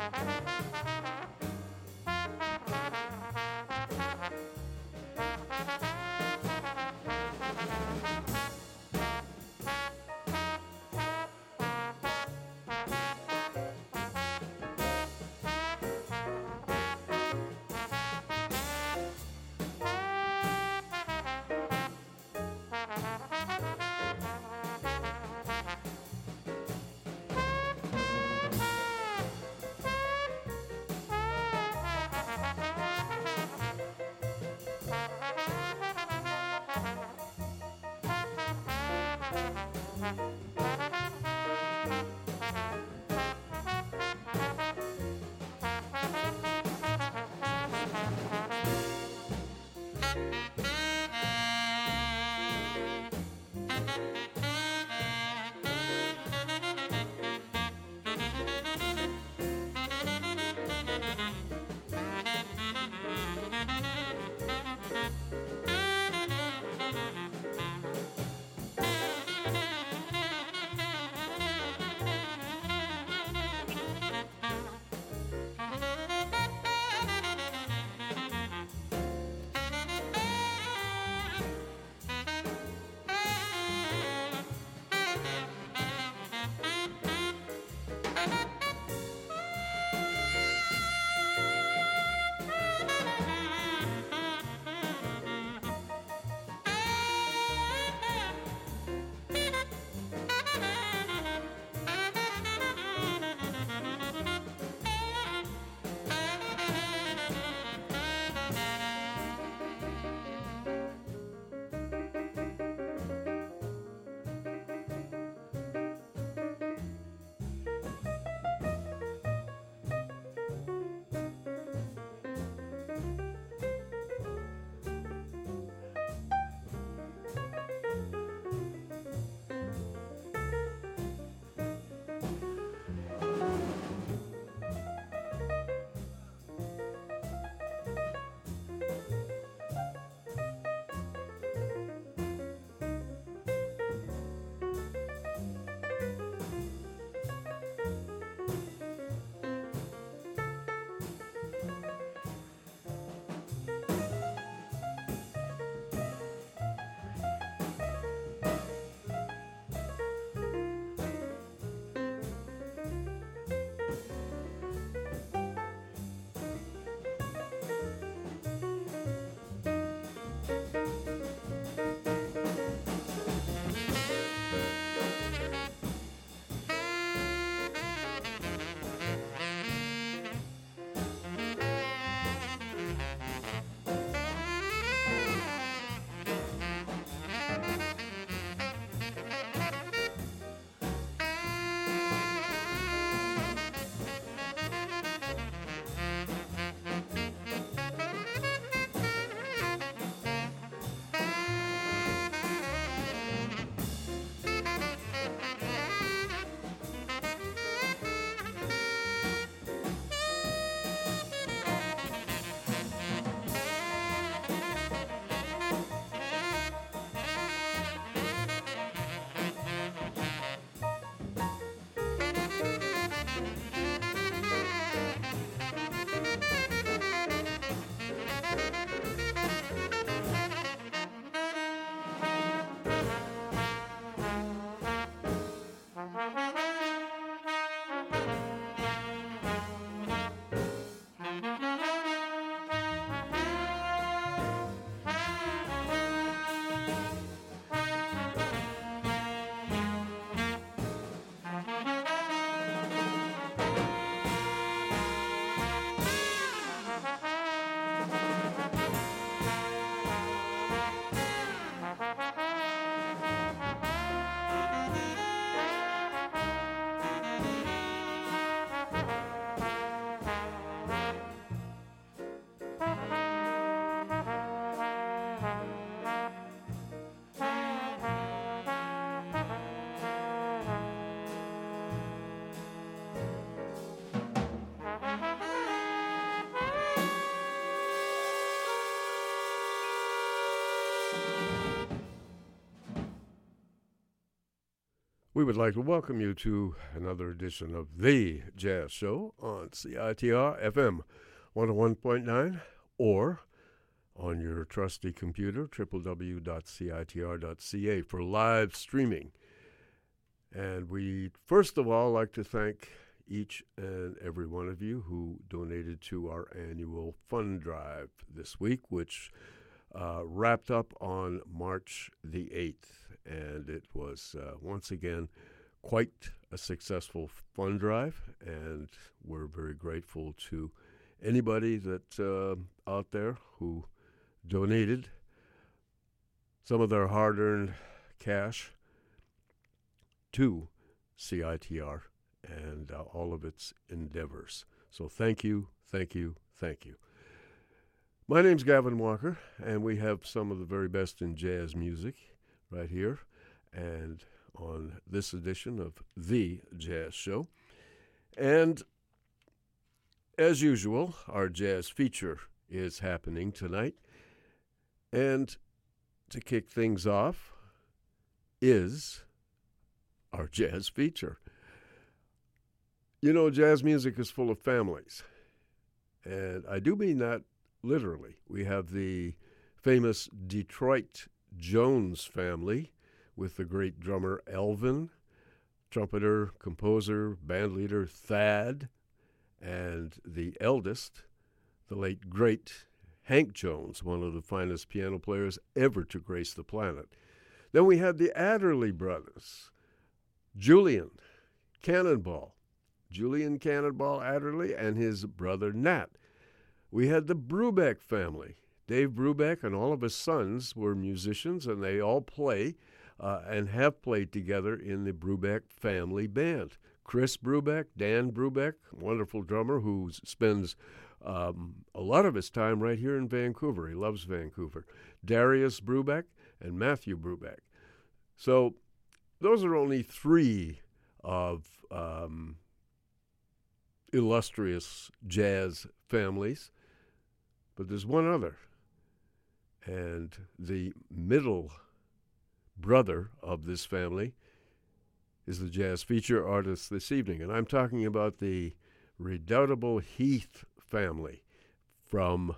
Bye. We would like to welcome you to another edition of The Jazz Show on CITR FM 101.9 or on your trusty computer, www.citr.ca, for live streaming. And we first of all like to thank each and every one of you who donated to our annual fund drive this week, which uh, wrapped up on March the 8th and it was uh, once again quite a successful fund drive, and we're very grateful to anybody that uh, out there who donated some of their hard-earned cash to CITR and uh, all of its endeavors. So thank you, thank you, thank you. My name's Gavin Walker, and we have some of the very best in jazz music right here and on this edition of The Jazz Show. And as usual, our jazz feature is happening tonight. And to kick things off is our jazz feature. You know, jazz music is full of families. And I do mean that literally. We have the famous Detroit Jones family with the great drummer Elvin, trumpeter, composer, bandleader Thad, and the eldest, the late great Hank Jones, one of the finest piano players ever to grace the planet. Then we had the Adderley brothers, Julian Cannonball, Julian Cannonball Adderley, and his brother Nat. We had the Brubeck family. Dave Brubeck and all of his sons were musicians, and they all play uh, and have played together in the Brubeck family band. Chris Brubeck, Dan Brubeck, wonderful drummer who spends um, a lot of his time right here in Vancouver. He loves Vancouver. Darius Brubeck and Matthew Brubeck. So those are only three of um, illustrious jazz families, but there's one other. And the middle brother of this family is the jazz feature artist this evening. And I'm talking about the redoubtable Heath family from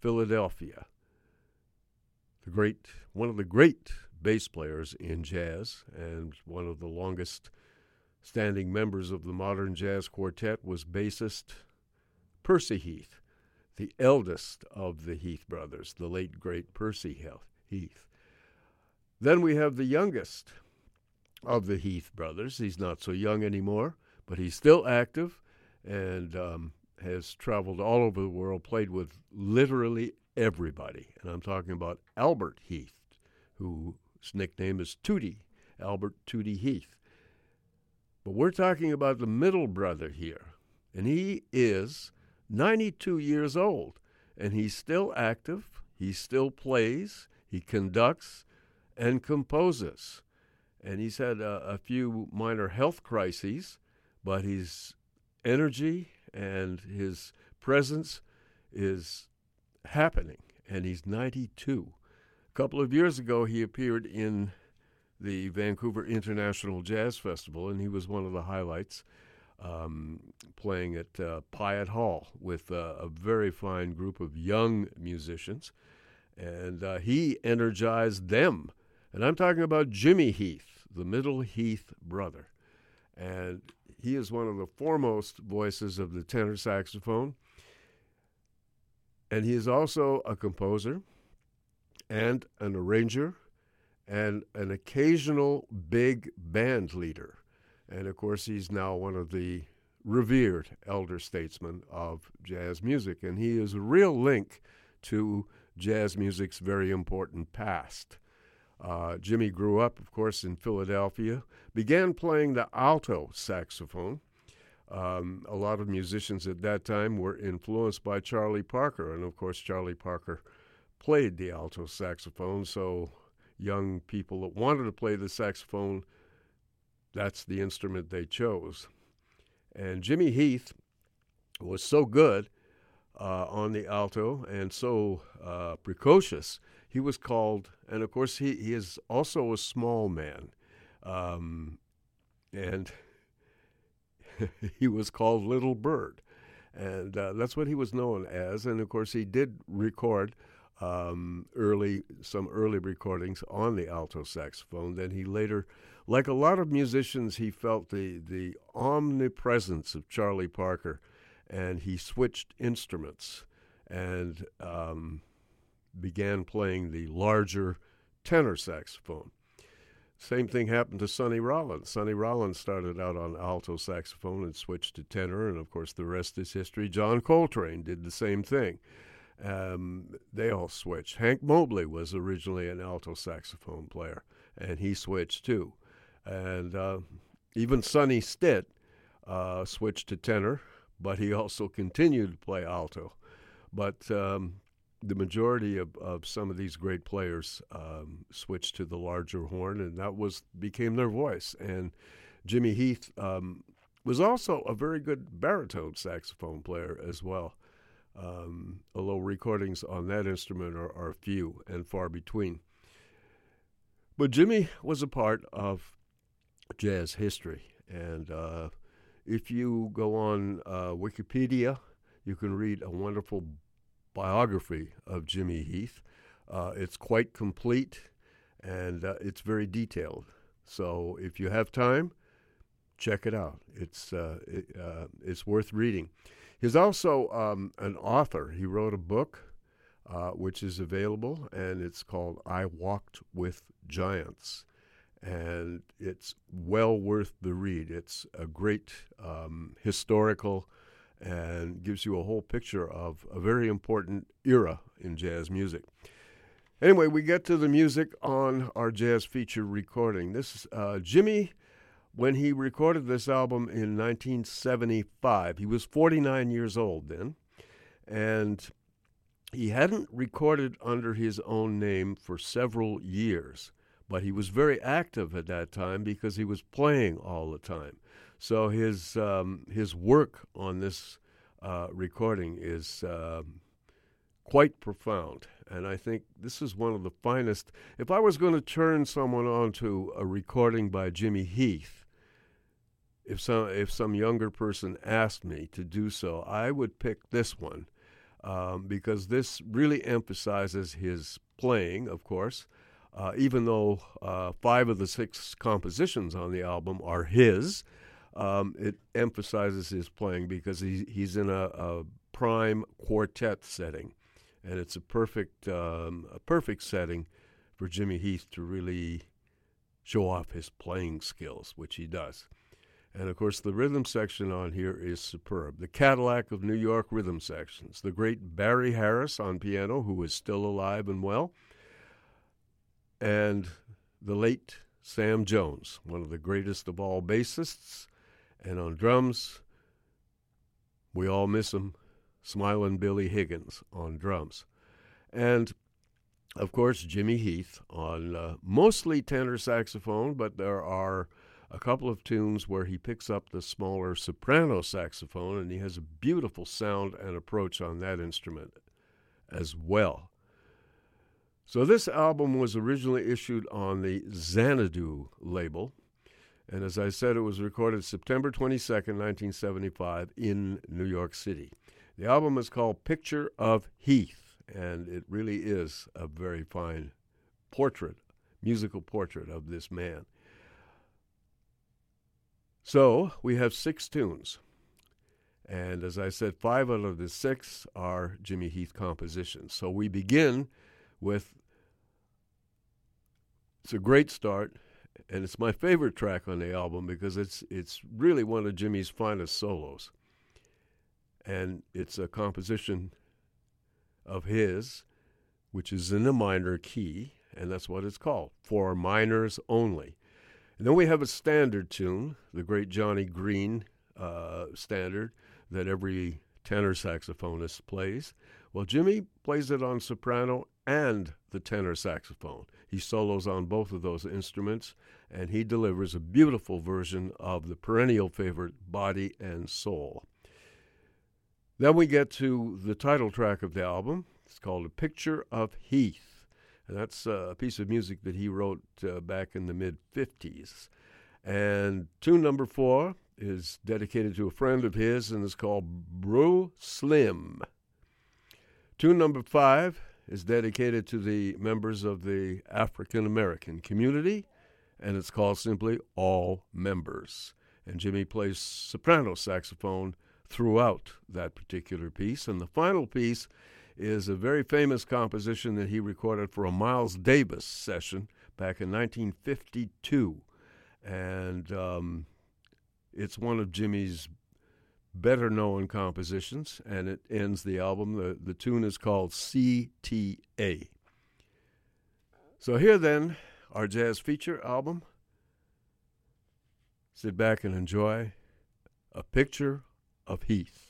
Philadelphia. The great, one of the great bass players in jazz, and one of the longest standing members of the modern jazz quartet was bassist Percy Heath, the eldest of the Heath brothers, the late great Percy Heath. Then we have the youngest of the Heath brothers. He's not so young anymore, but he's still active and um, has traveled all over the world, played with literally everybody. And I'm talking about Albert Heath, whose nickname is Tootie, Albert Tootie Heath. But we're talking about the middle brother here, and he is 92 years old, and he's still active. He still plays. He conducts and composes. And he's had a, a few minor health crises, but his energy and his presence is happening. And he's 92. A couple of years ago, he appeared in the Vancouver International Jazz Festival, and he was one of the highlights, um, playing at uh, Pyatt Hall with uh, a very fine group of young musicians. And uh, he energized them and I'm talking about Jimmy Heath, the Middle Heath brother. And he is one of the foremost voices of the tenor saxophone. And he is also a composer and an arranger and an occasional big band leader. And of course, he's now one of the revered elder statesmen of jazz music, and he is a real link to jazz music's very important past. Uh, Jimmy grew up, of course, in Philadelphia, began playing the alto saxophone. Um, a lot of musicians at that time were influenced by Charlie Parker, and of course, Charlie Parker played the alto saxophone, so young people that wanted to play the saxophone, that's the instrument they chose. And Jimmy Heath was so good uh, on the alto and so uh, precocious, he was called, and of course, he, he is also a small man. Um, and he was called Little Bird. And uh, that's what he was known as. And of course, he did record um, early some early recordings on the alto saxophone. Then he later, like a lot of musicians, he felt the the omnipresence of Charlie Parker, and he switched instruments and um, began playing the larger tenor saxophone. Same thing happened to Sonny Rollins. Sonny Rollins started out on alto saxophone and switched to tenor, and of course, the rest is history. John Coltrane did the same thing. Um, they all switched. Hank Mobley was originally an alto saxophone player, and he switched too. And uh, even Sonny Stitt uh, switched to tenor, but he also continued to play alto. But um, the majority of, of some of these great players um, switched to the larger horn, and that was became their voice. And Jimmy Heath um, was also a very good baritone saxophone player as well um, although recordings on that instrument are, are few and far between. But Jimmy was a part of jazz history, and uh, if you go on uh, Wikipedia, you can read a wonderful biography of Jimmy Heath. Uh, it's quite complete and uh, it's very detailed. So if you have time, check it out. It's uh, it, uh, it's worth reading. He's also um, an author. He wrote a book uh, which is available, and it's called I Walked with Giants. And it's well worth the read. It's a great um, historical and gives you a whole picture of a very important era in jazz music. Anyway, we get to the music on our jazz feature recording. This is uh, Jimmy when he recorded this album in 1975. He was 49 years old then, and he hadn't recorded under his own name for several years, but he was very active at that time because he was playing all the time. So his um, his work on this uh, recording is uh, quite profound, and I think this is one of the finest. If I was going to turn someone on to a recording by Jimmy Heath, if some if some younger person asked me to do so, I would pick this one um, because this really emphasizes his playing, of course. Uh, even though uh, five of the six compositions on the album are his, um, it emphasizes his playing because he, he's in a, a, prime quartet setting, and it's a perfect um, a perfect setting for Jimmy Heath to really show off his playing skills, which he does. And of course, the rhythm section on here is superb. The Cadillac of New York rhythm sections. The great Barry Harris on piano, who is still alive and well. And the late Sam Jones, one of the greatest of all bassists. And on drums, we all miss him, Smiling Billy Higgins on drums. And of course, Jimmy Heath on uh, mostly tenor saxophone, but there are a couple of tunes where he picks up the smaller soprano saxophone, and he has a beautiful sound and approach on that instrument as well. So, this album was originally issued on the Xanadu label, and as I said, it was recorded September 22nd, 1975, in New York City. The album is called Picture of Heath, and it really is a very fine portrait, musical portrait of this man. So we have six tunes. And as I said, five out of the six are Jimmy Heath compositions. So we begin with it's a great start, and it's my favorite track on the album because it's it's really one of Jimmy's finest solos. And it's a composition of his, which is in a minor key, and that's what it's called, for minors only. And then we have a standard tune, the great Johnny Green uh, standard that every tenor saxophonist plays. Well, Jimmy plays it on soprano and the tenor saxophone. He solos on both of those instruments, and he delivers a beautiful version of the perennial favorite, Body and Soul. Then we get to the title track of the album. It's called A Picture of Heath. That's a piece of music that he wrote uh, back in the mid 50s. And tune number four is dedicated to a friend of his and is called Bruh' Slim. Tune number five is dedicated to the members of the African American community, and it's called simply All Members. And Jimmy plays soprano saxophone throughout that particular piece. And the final piece is a very famous composition that he recorded for a Miles Davis session back in 1952. And um, it's one of Jimmy's better known compositions, and it ends the album. The, the tune is called CTA. So, here then, our jazz feature album. Sit back and enjoy A Picture of Heath.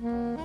Mm-hmm.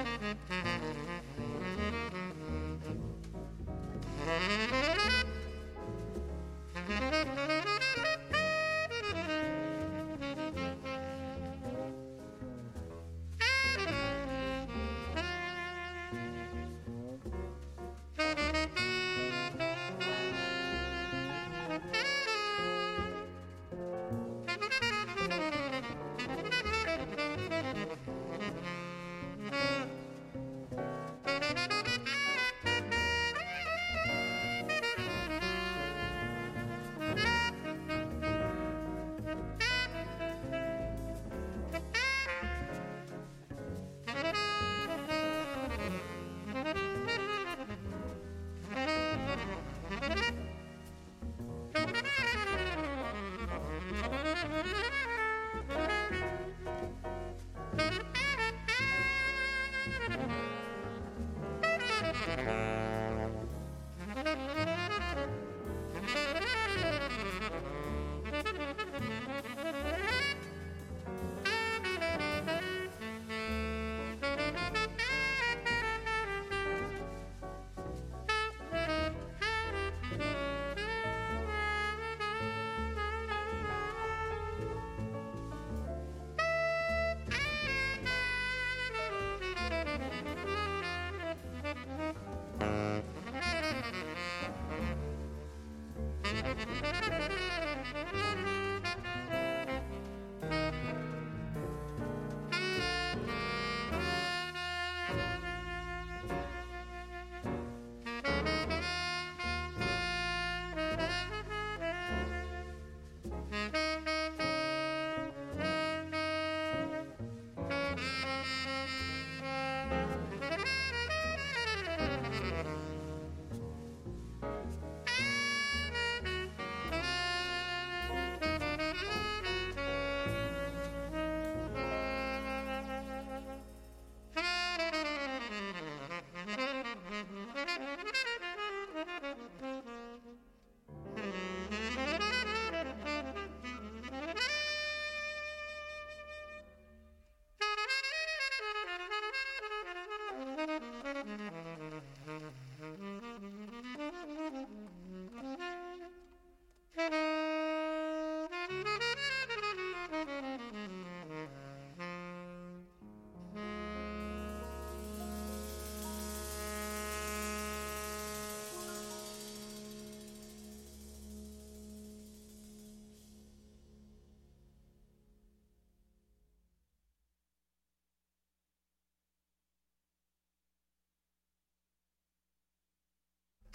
Mm-hmm.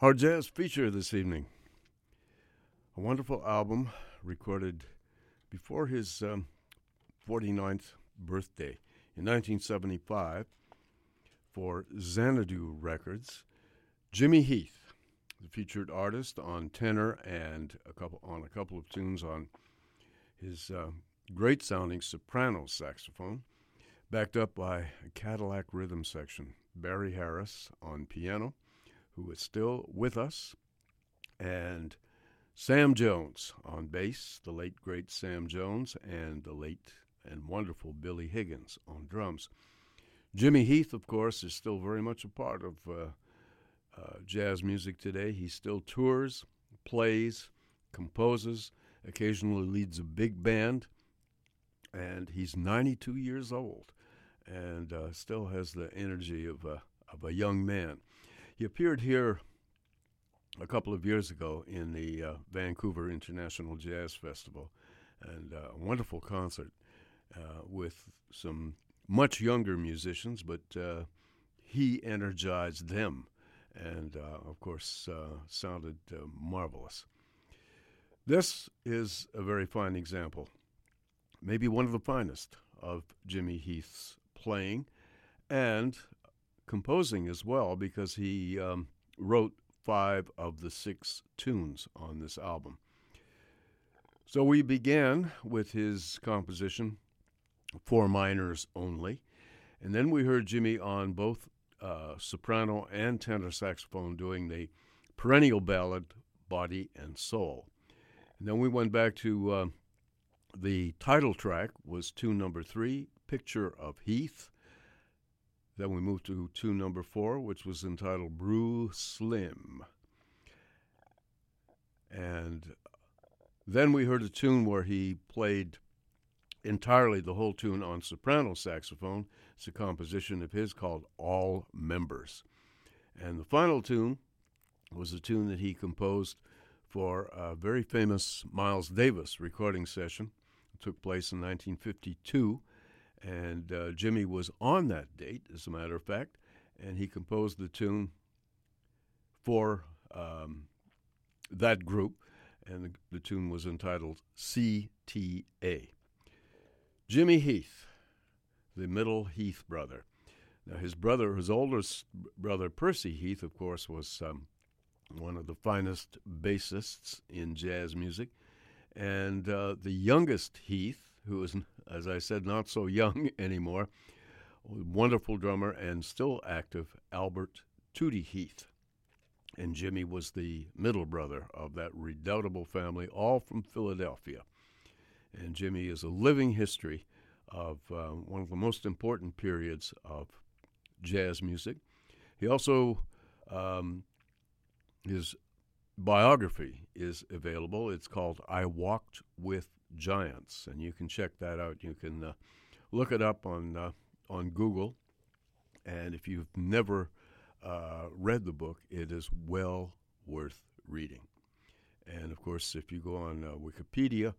Our jazz feature this evening. A wonderful album recorded before his um, 49th birthday in 1975 for Xanadu Records. Jimmy Heath, the featured artist on tenor and a couple on a couple of tunes on his uh, great sounding soprano saxophone, backed up by a Cadillac rhythm section. Barry Harris on piano who is still with us, and Sam Jones on bass, the late great Sam Jones, and the late and wonderful Billy Higgins on drums. Jimmy Heath, of course, is still very much a part of uh, uh, jazz music today. He still tours, plays, composes, occasionally leads a big band, and he's 92 years old and uh, still has the energy of a, of a young man. He appeared here a couple of years ago in the uh, Vancouver International Jazz Festival, and uh, a wonderful concert uh, with some much younger musicians, but uh, he energized them, and of course sounded marvelous. This is a very fine example, maybe one of the finest of Jimmy Heath's playing, and composing as well because he um, wrote five of the six tunes on this album. So we began with his composition, For Minor's Only, and then we heard Jimmy on both uh, soprano and tenor saxophone doing the perennial ballad, Body and Soul. And then we went back to uh, the title track was tune number three, Picture of Heath. Then we moved to tune number four, which was entitled Bruh' Slim. And then we heard a tune where he played entirely the whole tune on soprano saxophone. It's a composition of his called All Members. And the final tune was a tune that he composed for a very famous Miles Davis recording session. It took place in 1952 and uh, Jimmy was on that date, as a matter of fact, and he composed the tune for um, that group, and the, the tune was entitled CTA. Jimmy Heath, the middle Heath brother. Now, his brother, his oldest brother, Percy Heath, of course, was um, one of the finest bassists in jazz music. And uh, the youngest Heath, who is, as I said, not so young anymore, wonderful drummer and still active, Albert Tootie Heath. And Jimmy was the middle brother of that redoubtable family, all from Philadelphia. And Jimmy is a living history of uh, one of the most important periods of jazz music. He also, um, his biography is available. It's called I Walked with Giants, and you can check that out. You can uh, look it up on uh, on Google, and if you've never uh, read the book, it is well worth reading. And of course, if you go on uh, Wikipedia,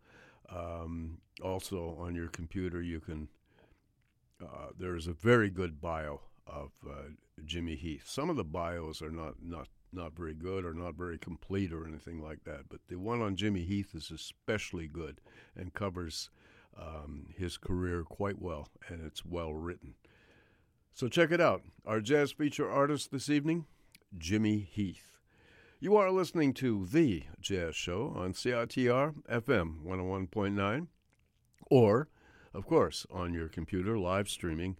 um, also on your computer, you can. Uh, there is a very good bio of Jimmy Heath. Some of the bios are not not not very good or not very complete or anything like that. But the one on Jimmy Heath is especially good and covers um, his career quite well, and it's well written. So check it out. Our jazz feature artist this evening, Jimmy Heath. You are listening to The Jazz Show on CITR FM 101.9, or, of course, on your computer live streaming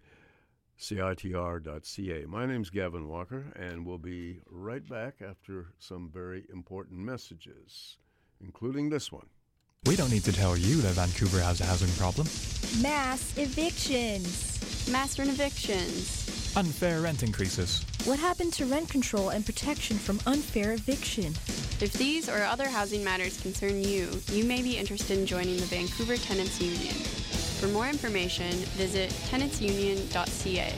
CITR.ca. My name's Gavin Walker, and we'll be right back after some very important messages, including this one. We don't need to tell you that Vancouver has a housing problem. Mass evictions. Mass rent evictions. Unfair rent increases. What happened to rent control and protection from unfair eviction? If these or other housing matters concern you, you may be interested in joining the Vancouver Tenants Union. For more information, visit tenantsunion.ca.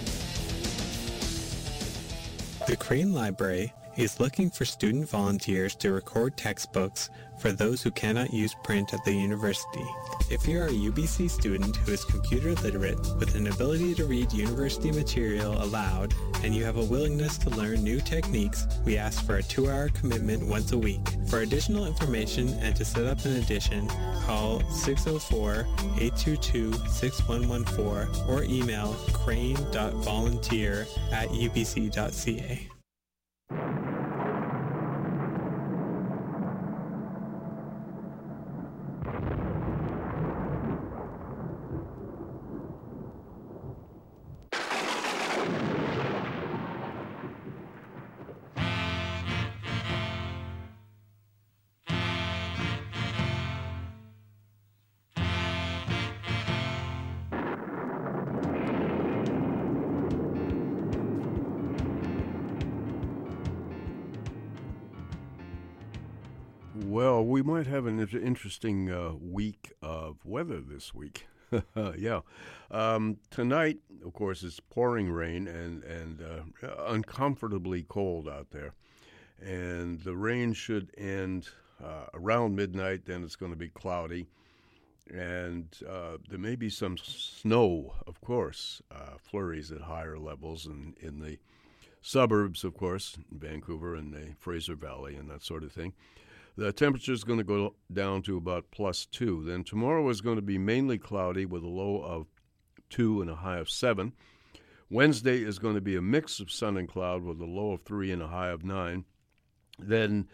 The Crane Library is looking for student volunteers to record textbooks for those who cannot use print at the university. If you are a UBC student who is computer literate with an ability to read university material aloud and you have a willingness to learn new techniques, we ask for a two-hour commitment once a week. For additional information and to set up an edition, call 604-822-6114 or email crane.volunteer at ubc.ca. Well, we might have an interesting uh, week of weather this week. yeah. Um, tonight, of course, it's pouring rain and, and uh, uncomfortably cold out there. And the rain should end uh, around midnight, then it's going to be cloudy. And uh, there may be some snow, of course, uh, flurries at higher levels and in the suburbs, of course, Vancouver and the Fraser Valley and that sort of thing. The temperature is going to go down to about plus two. Then tomorrow is going to be mainly cloudy with a low of two and a high of seven. Wednesday is going to be a mix of sun and cloud with a low of three and a high of nine. Then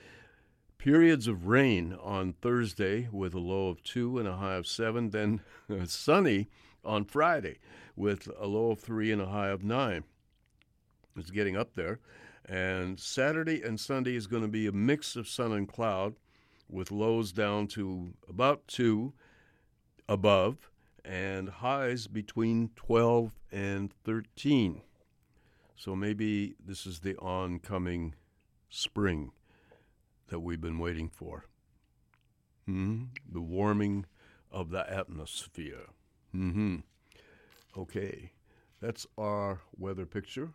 periods of rain on Thursday with a low of two and a high of seven. Then sunny on Friday with a low of three and a high of nine. It's getting up there. And Saturday and Sunday is going to be a mix of sun and cloud with lows down to about 2 above and highs between 12 and 13. So maybe this is the oncoming spring that we've been waiting for. hmm The warming of the atmosphere. hmm Okay, that's our weather picture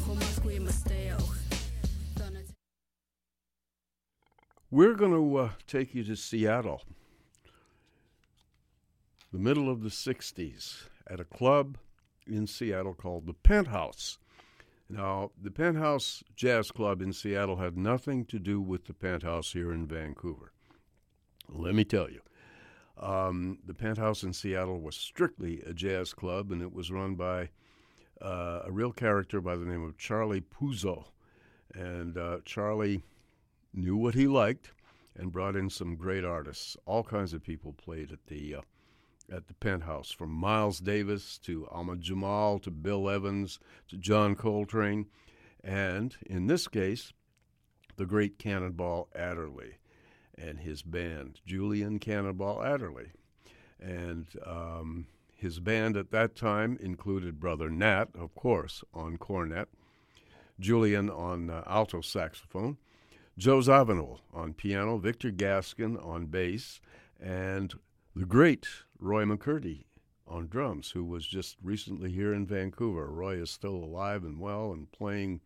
We're going to uh, take you to Seattle, the middle of the 60s, at a club in Seattle called the Penthouse. Now, the Penthouse Jazz Club in Seattle had nothing to do with the Penthouse here in Vancouver. Let me tell you. Um, the Penthouse in Seattle was strictly a jazz club, and it was run by uh, a real character by the name of Charlie Puzo. And uh, Charlie knew what he liked and brought in some great artists. All kinds of people played at the uh, at the Penthouse, from Miles Davis to Ahmad Jamal to Bill Evans to John Coltrane, and in this case, the great Cannonball Adderley and his band, Julian Cannonball Adderley, and um, his band at that time included Brother Nat, of course, on cornet, Julian on uh, alto saxophone. Joe Zawinul on piano, Victor Gaskin on bass, and the great Roy McCurdy on drums, who was just recently here in Vancouver. Roy is still alive and well and playing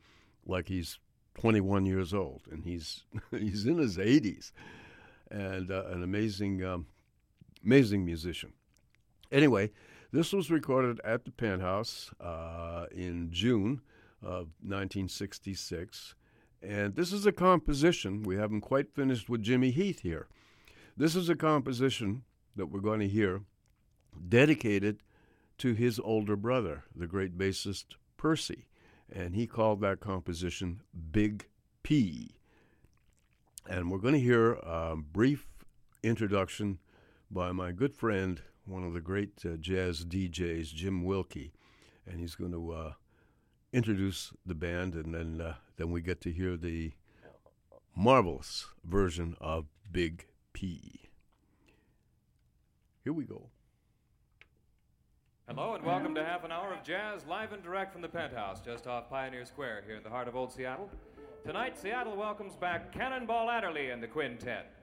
like he's 21 years old, and he's he's in his 80s, and uh, an amazing um, amazing musician. Anyway, this was recorded at the Penthouse uh, in June of 1966. And this is a composition, we haven't quite finished with Jimmy Heath here. This is a composition that we're going to hear dedicated to his older brother, the great bassist Percy. And he called that composition Big P. And we're going to hear a brief introduction by my good friend, one of the great uh, jazz DJs, Jim Wilke. And he's going to uh, introduce the band, and then uh, then we get to hear the marvelous version of Big P. Here we go. Hello and welcome to half an hour of jazz live and direct from the penthouse just off Pioneer Square here in the heart of Old Seattle. Tonight, Seattle welcomes back Cannonball Adderley and the Quintet.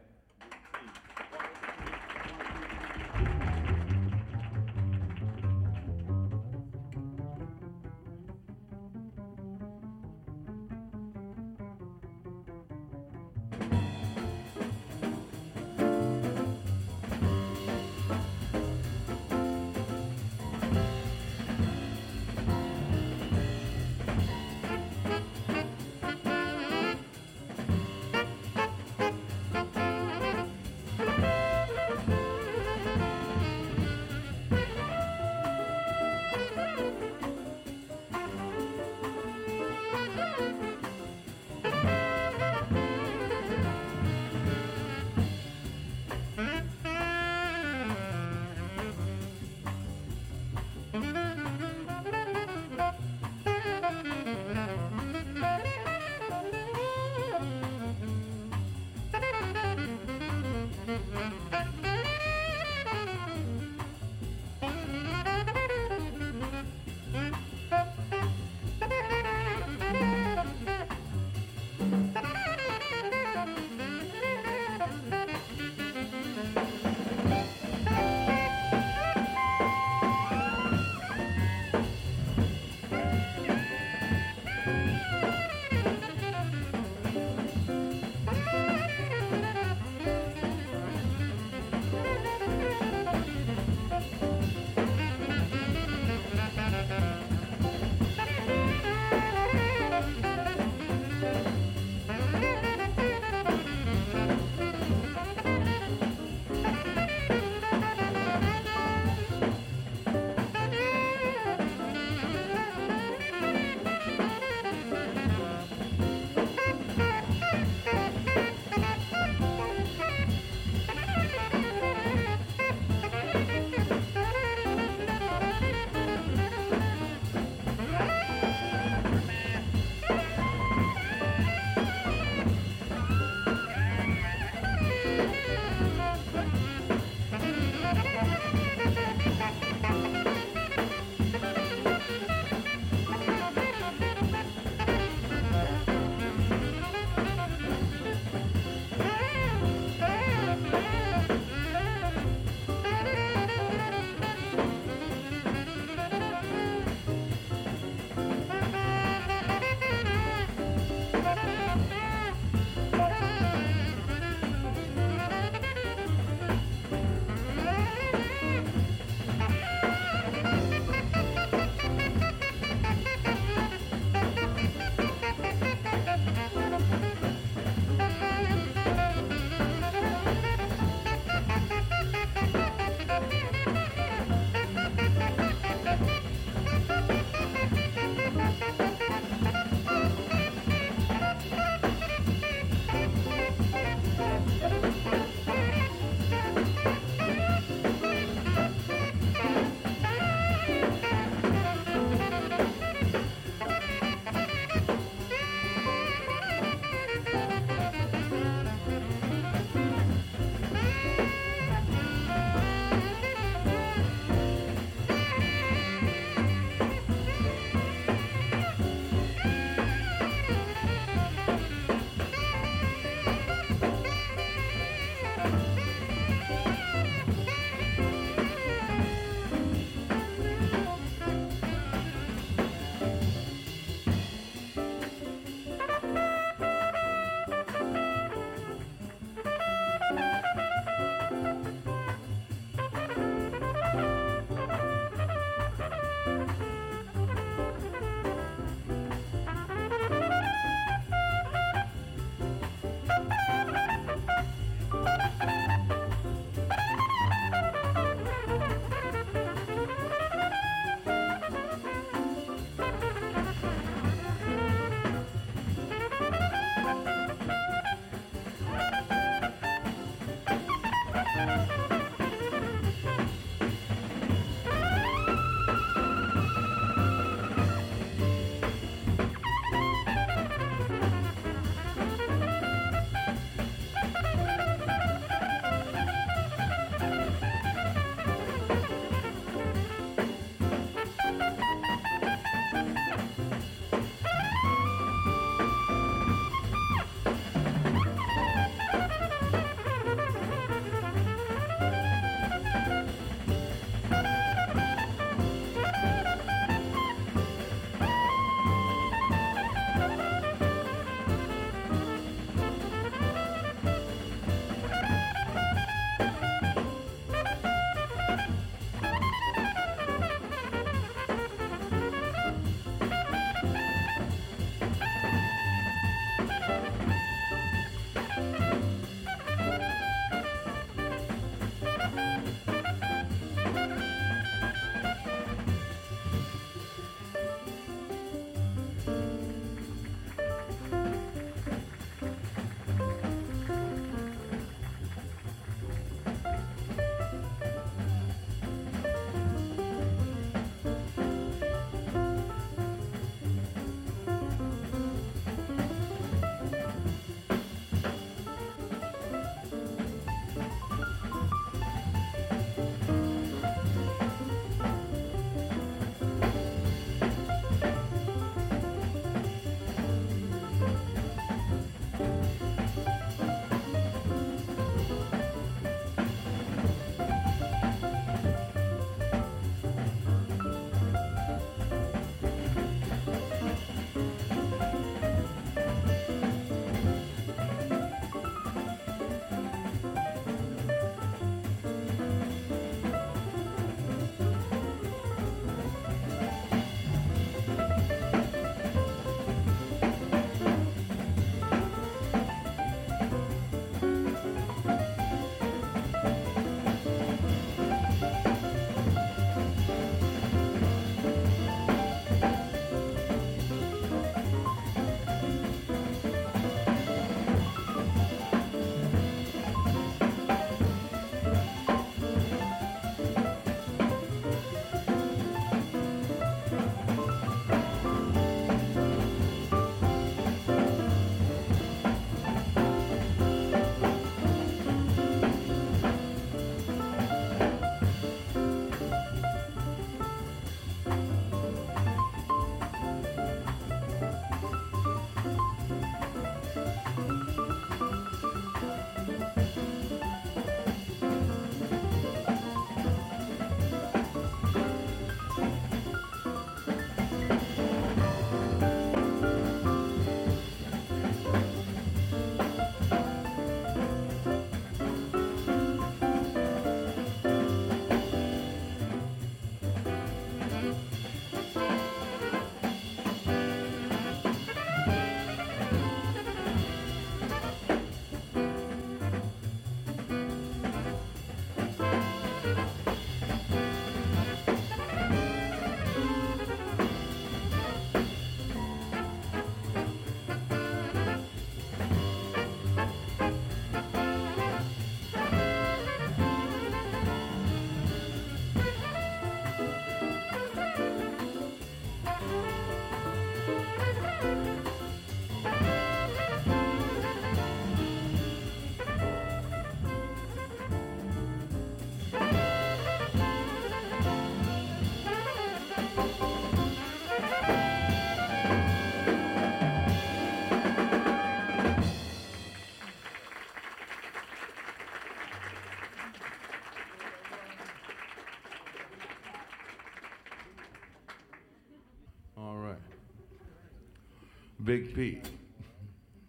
Big P.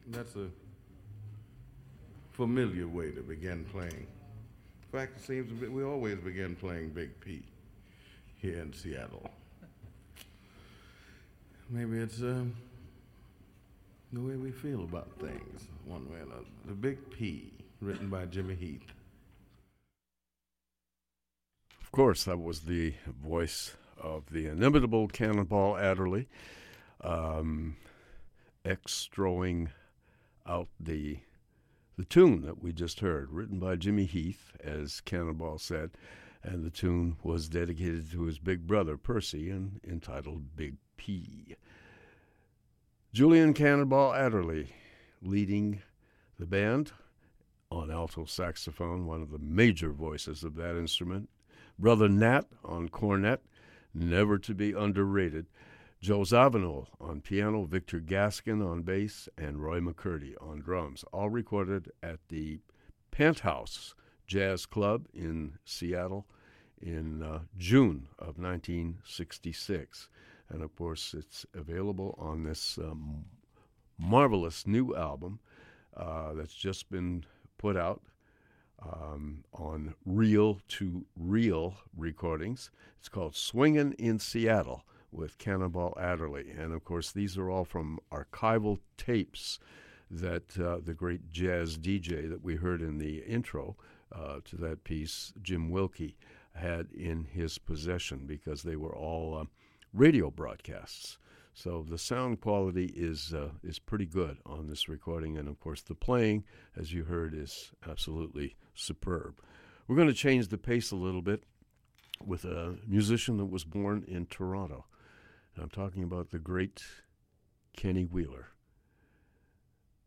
That's a familiar way to begin playing. In fact, it seems we always begin playing Big P here in Seattle. Maybe it's uh, the way we feel about things, one way or another. The Big P, written by Jimmy Heath. Of course, that was the voice of the inimitable Cannonball Adderley, um, extroing out the the tune that we just heard, written by Jimmy Heath, as Cannonball said, and the tune was dedicated to his big brother Percy and entitled Big P. Julian Cannonball Adderley leading the band on alto saxophone, one of the major voices of that instrument. Brother Nat on cornet, never to be underrated. Joe Zawinul on piano, Victor Gaskin on bass, and Roy McCurdy on drums, all recorded at the Penthouse Jazz Club in Seattle in uh, June of 1966. And of course, it's available on this um, marvelous new album uh, that's just been put out um, on Reel to Reel recordings. It's called Swingin' in Seattle with Cannonball Adderley. And of course, these are all from archival tapes that uh, the great jazz DJ that we heard in the intro uh, to that piece, Jim Wilke, had in his possession because they were all uh, radio broadcasts. So the sound quality is uh, is pretty good on this recording, and of course the playing, as you heard, is absolutely superb. We're going to change the pace a little bit with a musician that was born in Toronto. I'm talking about the great Kenny Wheeler.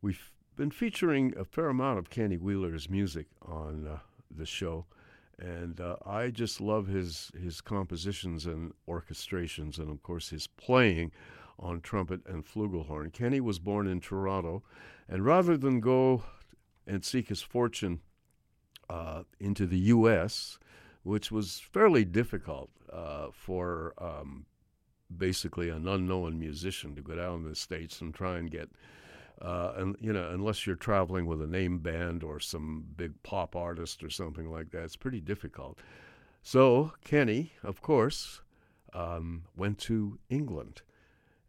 We've been featuring a fair amount of Kenny Wheeler's music on uh, the show, and uh, I just love his his compositions and orchestrations, and of course his playing on trumpet and flugelhorn. Kenny was born in Toronto, and rather than go and seek his fortune uh, into the U.S., which was fairly difficult uh, for um, basically an unknown musician to go down to the states and try and get uh, and you know unless you're traveling with a name band or some big pop artist or something like that it's pretty difficult. So kenny of course um, went to england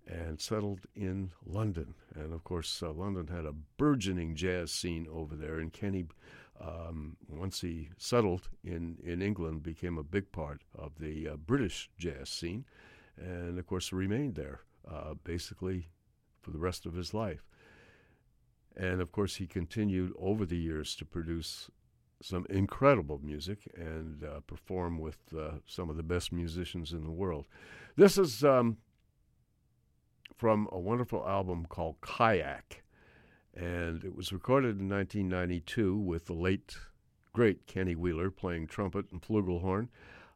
and settled in london. And of course uh, london had a burgeoning jazz scene over there. And kenny um, once he settled in, in england became a big part of the uh, british jazz scene and of course remained there uh, basically for the rest of his life. And of course, he continued over the years to produce some incredible music and uh, perform with uh, some of the best musicians in the world. This is um, from a wonderful album called Kayak, and it was recorded in 1992 with the late, great Kenny Wheeler playing trumpet and flugelhorn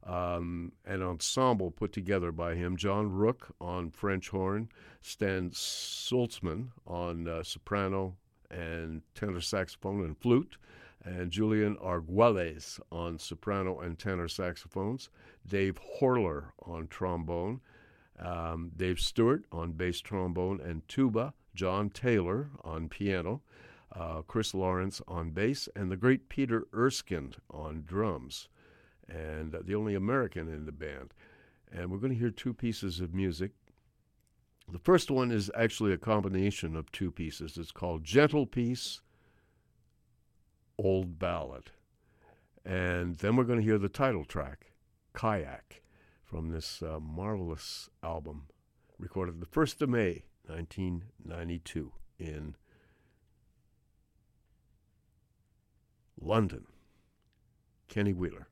um, an ensemble put together by him. John Rook on French horn, Stan Sulzmann on uh, soprano and tenor saxophone and flute, and Julian Arguelles on soprano and tenor saxophones, Dave Horler on trombone, um, Dave Stewart on bass trombone and tuba, John Taylor on piano, uh, Chris Laurence on bass, and the great Peter Erskine on drums and the only American in the band. And we're going to hear two pieces of music. The first one is actually a combination of two pieces. It's called Gentle Piece, Old Ballad. And then we're going to hear the title track, Kayak, from this uh, marvelous album recorded the 1st of May, 1992, in London. Kenny Wheeler.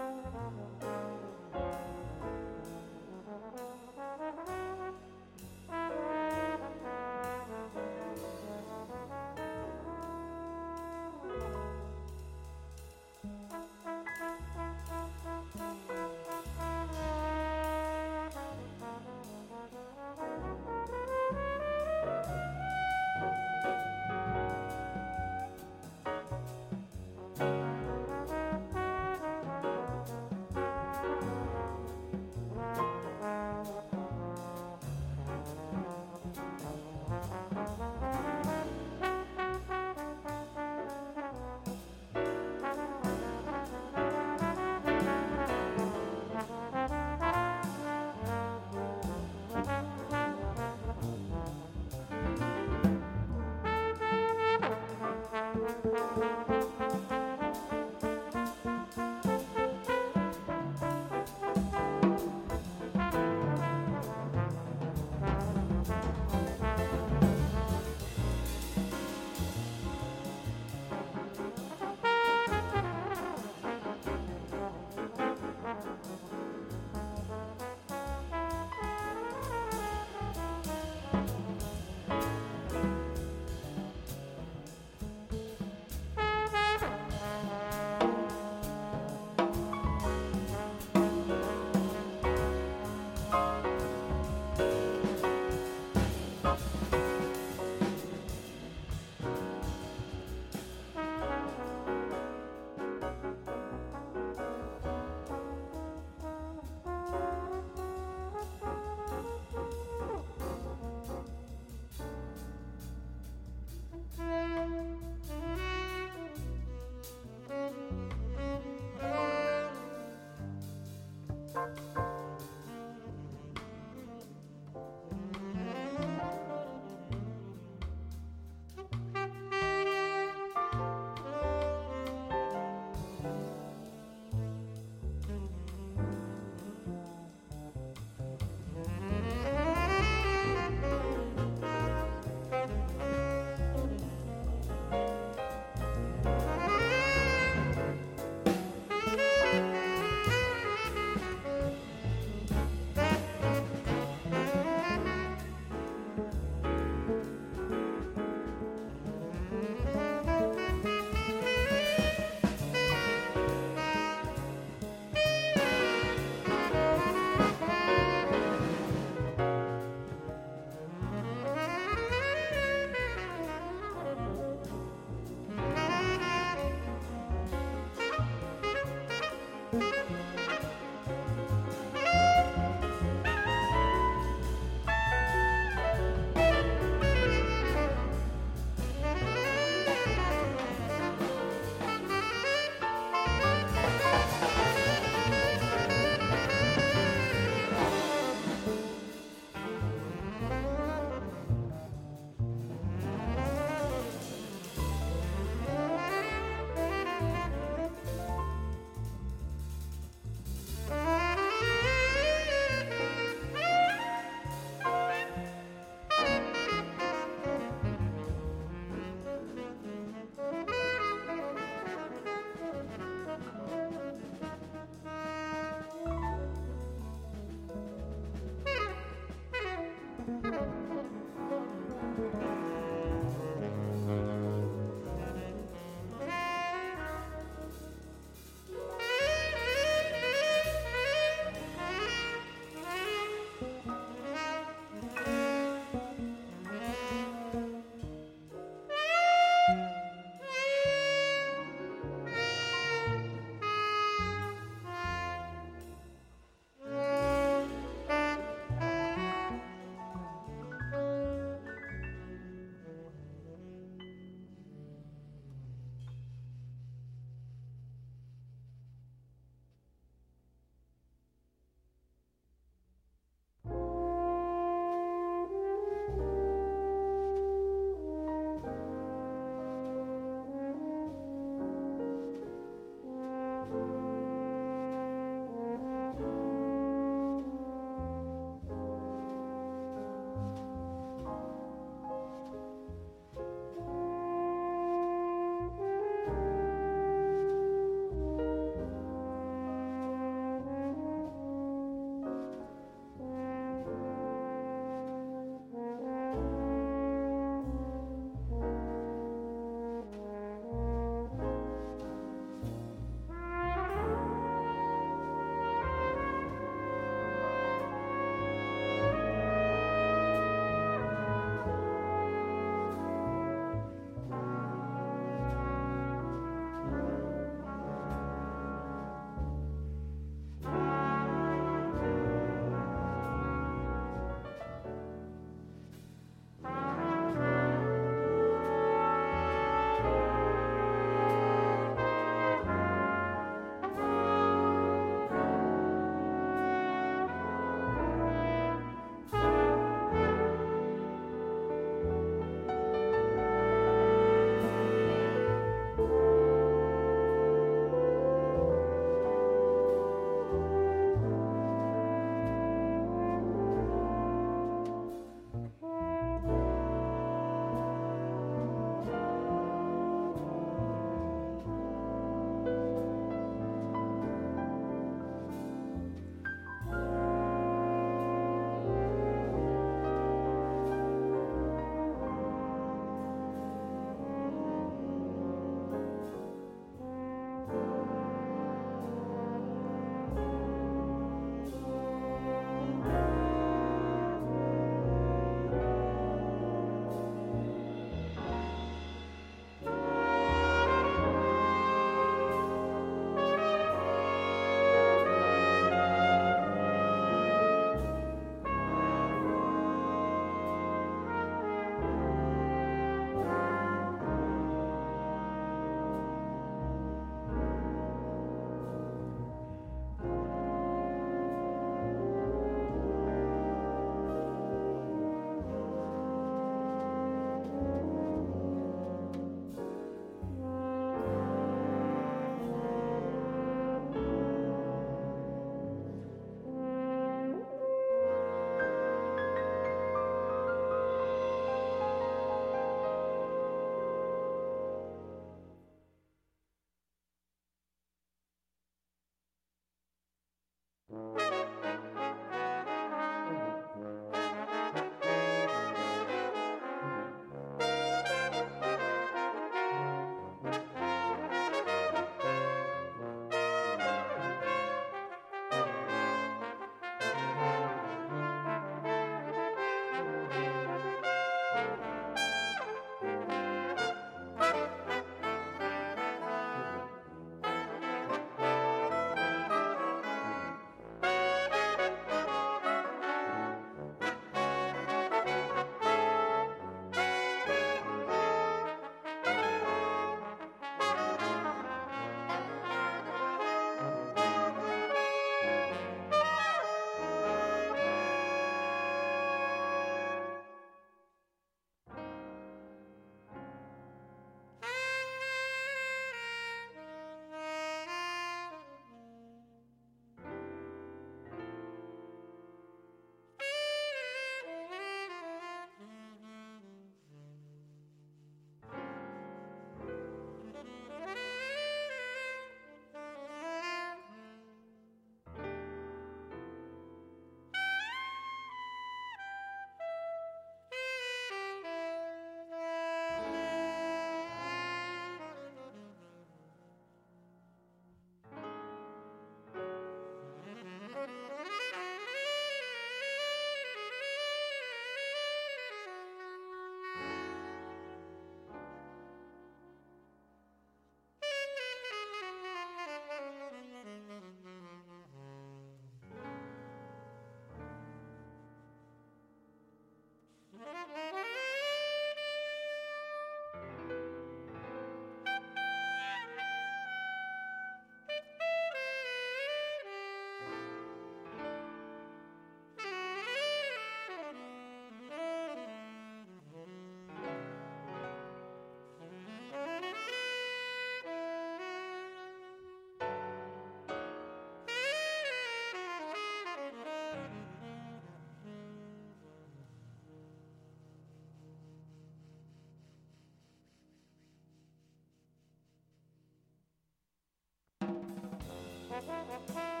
Thank you.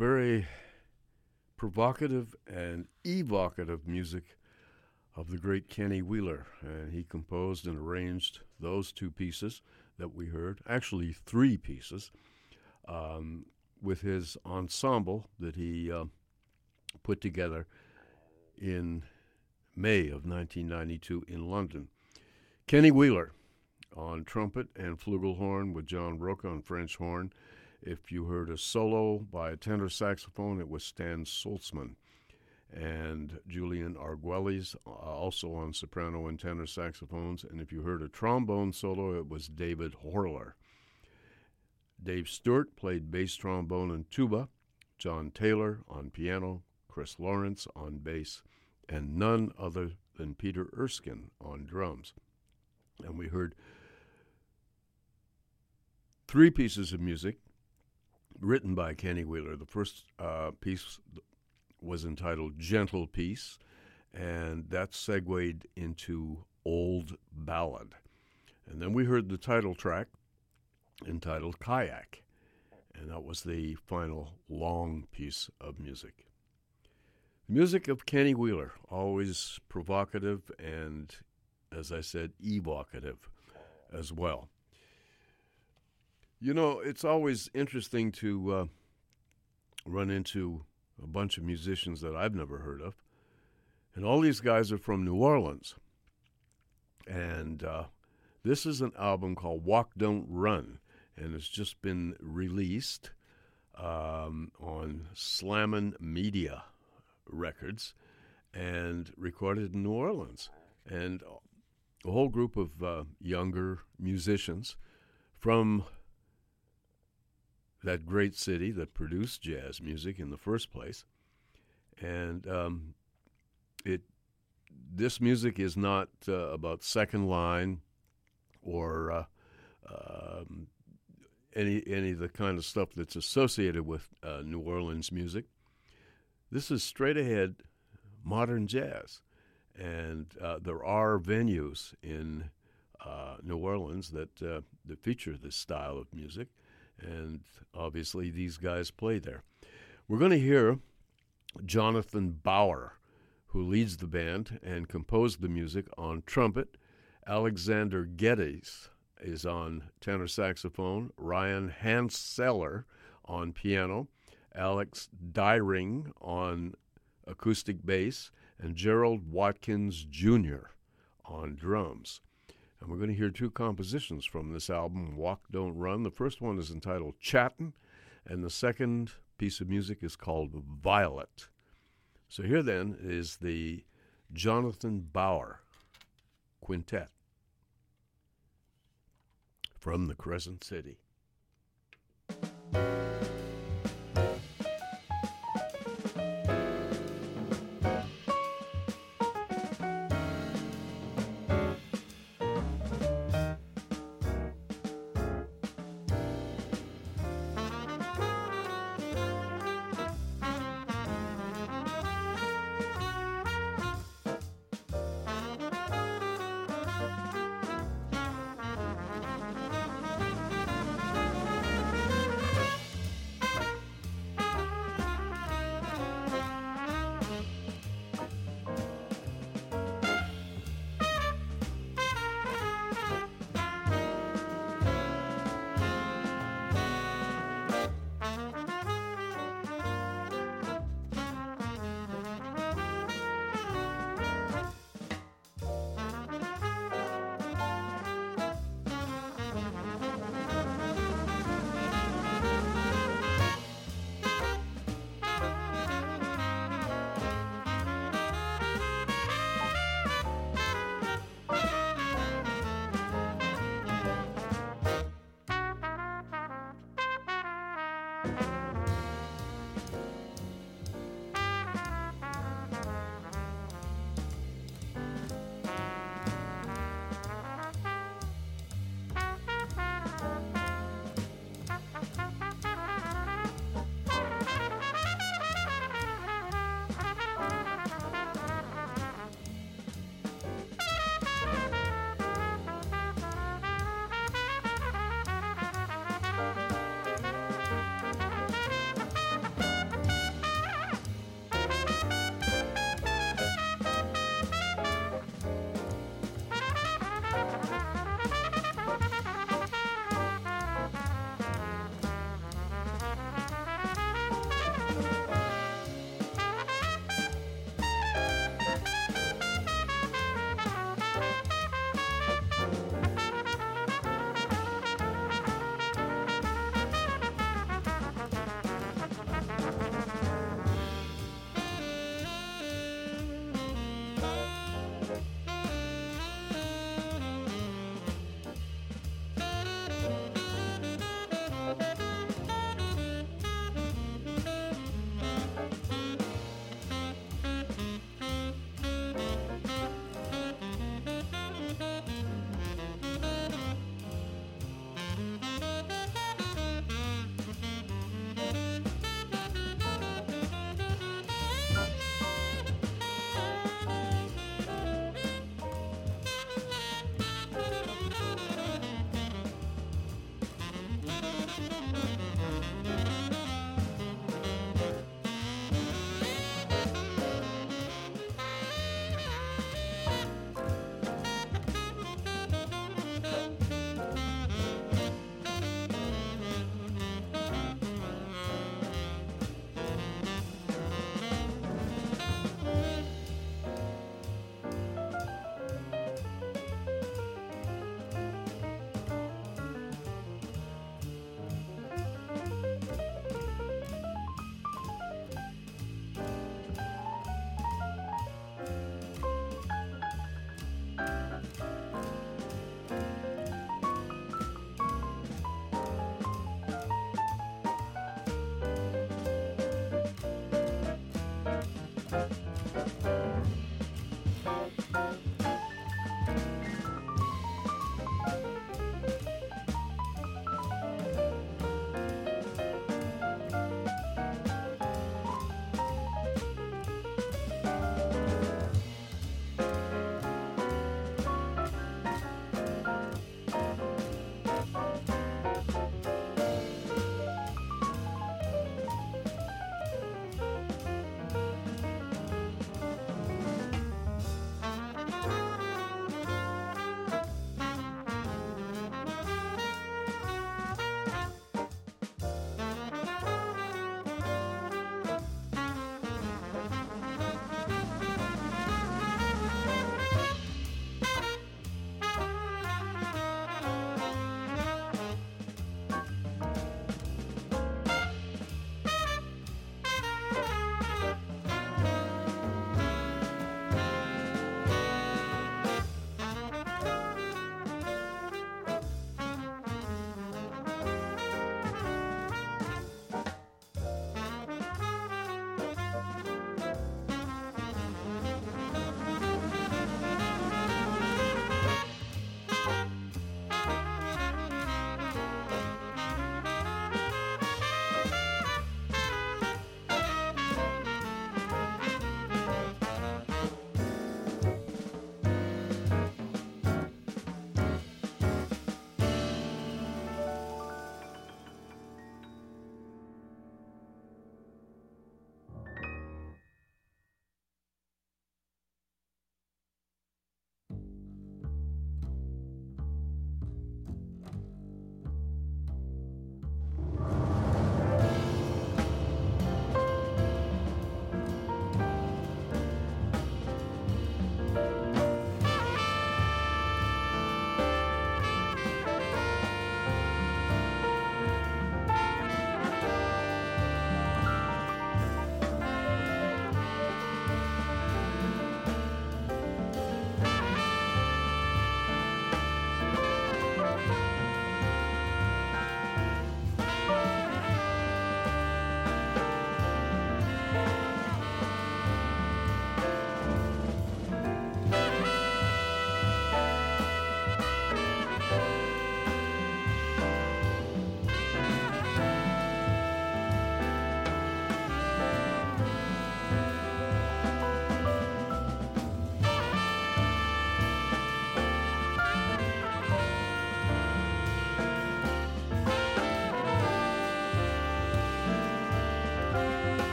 Very provocative and evocative music of the great Kenny Wheeler. And he composed and arranged those two pieces that we heard, actually, three pieces, um, with his ensemble that he uh, put together in May of 1992 in London. Kenny Wheeler on trumpet and flugelhorn with John Roca on French horn. If you heard a solo by a tenor saxophone, it was Stan Sulzmann. And Julian Arguelles, uh, also on soprano and tenor saxophones. And if you heard a trombone solo, it was David Horler. Dave Stewart played bass trombone and tuba, John Taylor on piano, Chris Laurence on bass, and none other than Peter Erskine on drums. And we heard three pieces of music written by Kenny Wheeler. The first uh, piece was entitled Gentle Piece, and that segued into Old Ballad. And then we heard the title track entitled Kayak, and that was the final long piece of music. The music of Kenny Wheeler, always provocative and, as I said, evocative as well. You know, it's always interesting to uh, run into a bunch of musicians that I've never heard of. And all these guys are from New Orleans. And uh, this is an album called Walk Don't Run, and it's just been released um, on Slammin' Media Records and recorded in New Orleans. And a whole group of uh, younger musicians from that great city that produced jazz music in the first place. And um, it this music is not uh, about second line or uh, um, any any of the kind of stuff that's associated with uh, New Orleans music. This is straight ahead modern jazz, and uh, there are venues in uh, New Orleans that uh, that feature this style of music and obviously these guys play there. We're going to hear Jonathan Bauer, who leads the band and composed the music on trumpet. Alexander Geddes is on tenor saxophone. Ryan Hanseler on piano. Alex Dyring on acoustic bass. And Gerald Watkins Jr. on drums. And we're going to hear two compositions from this album, Walk Don't Run. The first one is entitled Chattin', and the second piece of music is called Violet. So here then is the Jonathan Bauer Quintet from the Crescent City.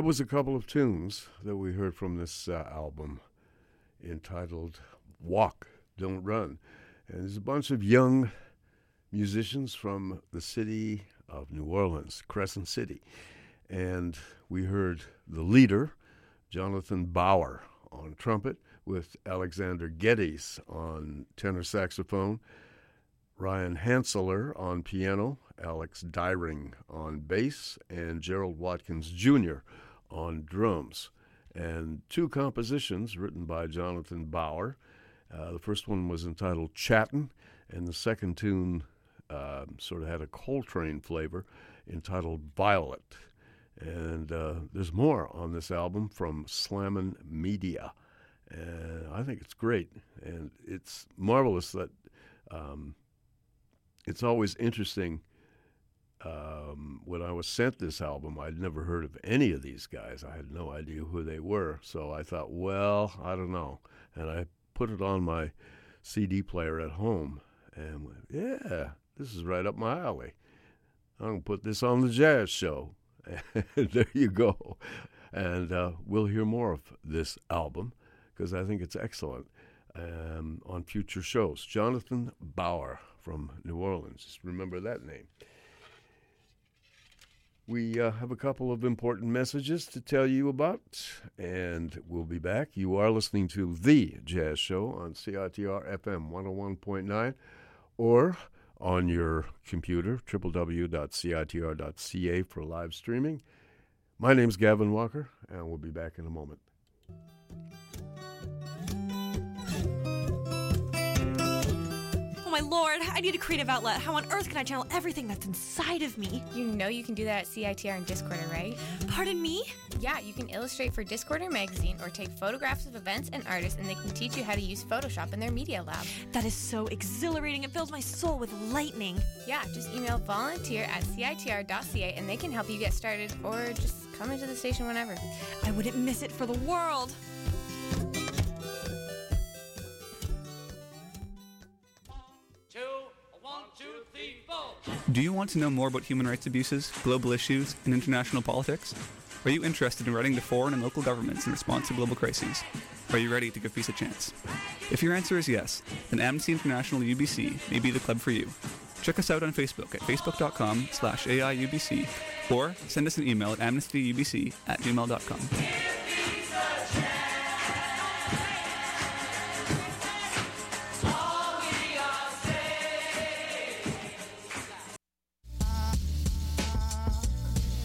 That was a couple of tunes that we heard from this uh, album entitled Walk, Don't Run. And there's a bunch of young musicians from the city of New Orleans, Crescent City. And we heard the leader, Jonathan Bauer, on trumpet, with Alexander Geddes on tenor saxophone, Ryan Hanseler on piano, Alex Dyring on bass, and Gerald Watkins Jr. on drums. And two compositions written by Jonathan Bauer. Uh, the first one was entitled Chattin', and the second tune uh, sort of had a Coltrane flavor entitled Violet. And uh, there's more on this album from Slammin' Media. And I think it's great. And it's marvelous that um, it's always interesting. Um, when I was sent this album, I'd never heard of any of these guys. I had no idea who they were. So I thought, well, I don't know. And I put it on my CD player at home and went, yeah, this is right up my alley. I'm going to put this on the jazz show. And there you go. And uh, we'll hear more of this album because I think it's excellent um, on future shows. Jonathan Bauer from New Orleans. Just remember that name. We uh, have a couple of important messages to tell you about, and we'll be back. You are listening to The Jazz Show on CITR FM 101.9 or on your computer, www.citr.ca for live streaming. My name's Gavin Walker, and we'll be back in a moment. My lord, I need a creative outlet. How on earth can I channel everything that's inside of me? You know you can do that at CITR and Discorder, right? Pardon me? Yeah, you can illustrate for Discorder magazine or take photographs of events and artists, and they can teach you how to use Photoshop in their media lab. That is so exhilarating. It fills my soul with lightning. Yeah, just email volunteer at CITR.ca and they can help you get started or just come into the station whenever. I wouldn't miss it for the world. Do you want to know more about human rights abuses, global issues, and international politics? Are you interested in writing to foreign and local governments in response to global crises? Are you ready to give peace a chance? If your answer is yes, then Amnesty International UBC may be the club for you. Check us out on Facebook at facebook.com slash AIUBC or send us an email at amnestyubc at gmail.com.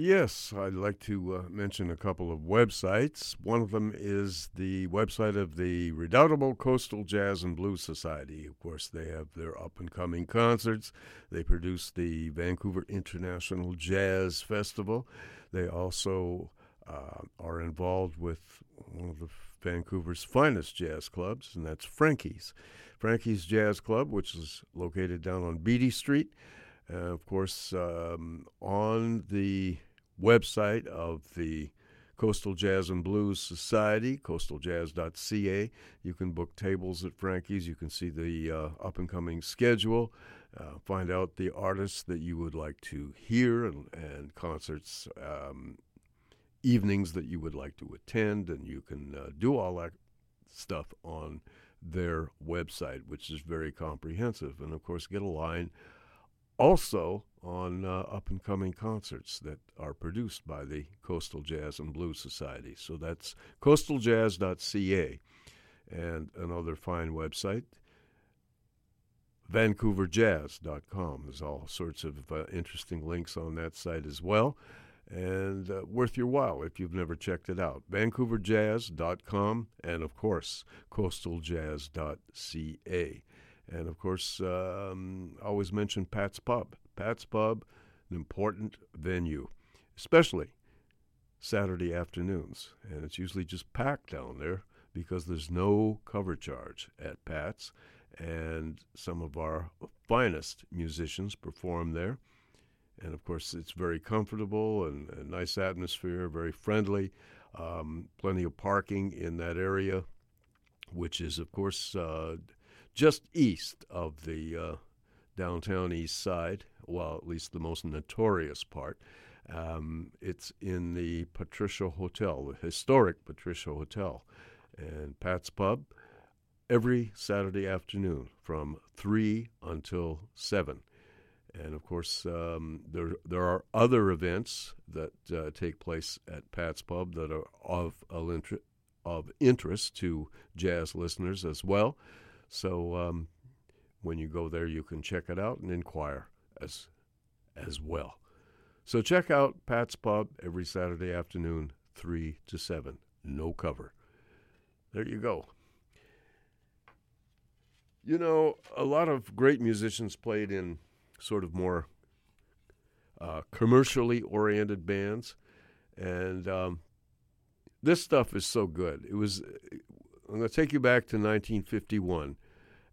Yes, I'd like to uh, mention a couple of websites. One of them is the website of the Redoubtable Coastal Jazz and Blues Society. Of course, they have their up and coming concerts. They produce the Vancouver International Jazz Festival. They also uh, are involved with one of the Vancouver's finest jazz clubs, and that's Frankie's. Frankie's Jazz Club, which is located down on Beatty Street. Uh, of course, um, on the website of the Coastal Jazz and Blues Society, coastaljazz.ca, you can book tables at Frankie's. You can see the uh, up and coming schedule, uh, find out the artists that you would like to hear, and, and concerts, um, evenings that you would like to attend, and you can uh, do all that stuff on their website, which is very comprehensive. And of course, get a line also on uh, up and coming concerts that are produced by the Coastal Jazz and Blues Society. So that's coastaljazz.ca. And another fine website, vancouverjazz.com. There's all sorts of uh, interesting links on that site as well. And uh, worth your while if you've never checked it out. VancouverJazz.com and, of course, coastaljazz.ca. And of course, um, always mention Pat's Pub. Pat's Pub, an important venue, especially Saturday afternoons. And it's usually just packed down there because there's no cover charge at Pat's. And some of our finest musicians perform there. And of course, it's very comfortable and a nice atmosphere, very friendly. Um, plenty of parking in that area, which is, of course, uh, just east of the uh, downtown east side, well, at least the most notorious part. Um, it's in the Patricia Hotel, the historic Patricia Hotel, and Pat's Pub every Saturday afternoon from 3 until 7. And of course, um, there there are other events that uh, take place at Pat's Pub that are of of interest to jazz listeners as well. So um, when you go there, you can check it out and inquire as as well. So check out Pat's Pub every Saturday afternoon, three to seven, no cover. There you go. You know, a lot of great musicians played in sort of more uh, commercially oriented bands, and um, this stuff is so good. It was. I'm going to take you back to 1951,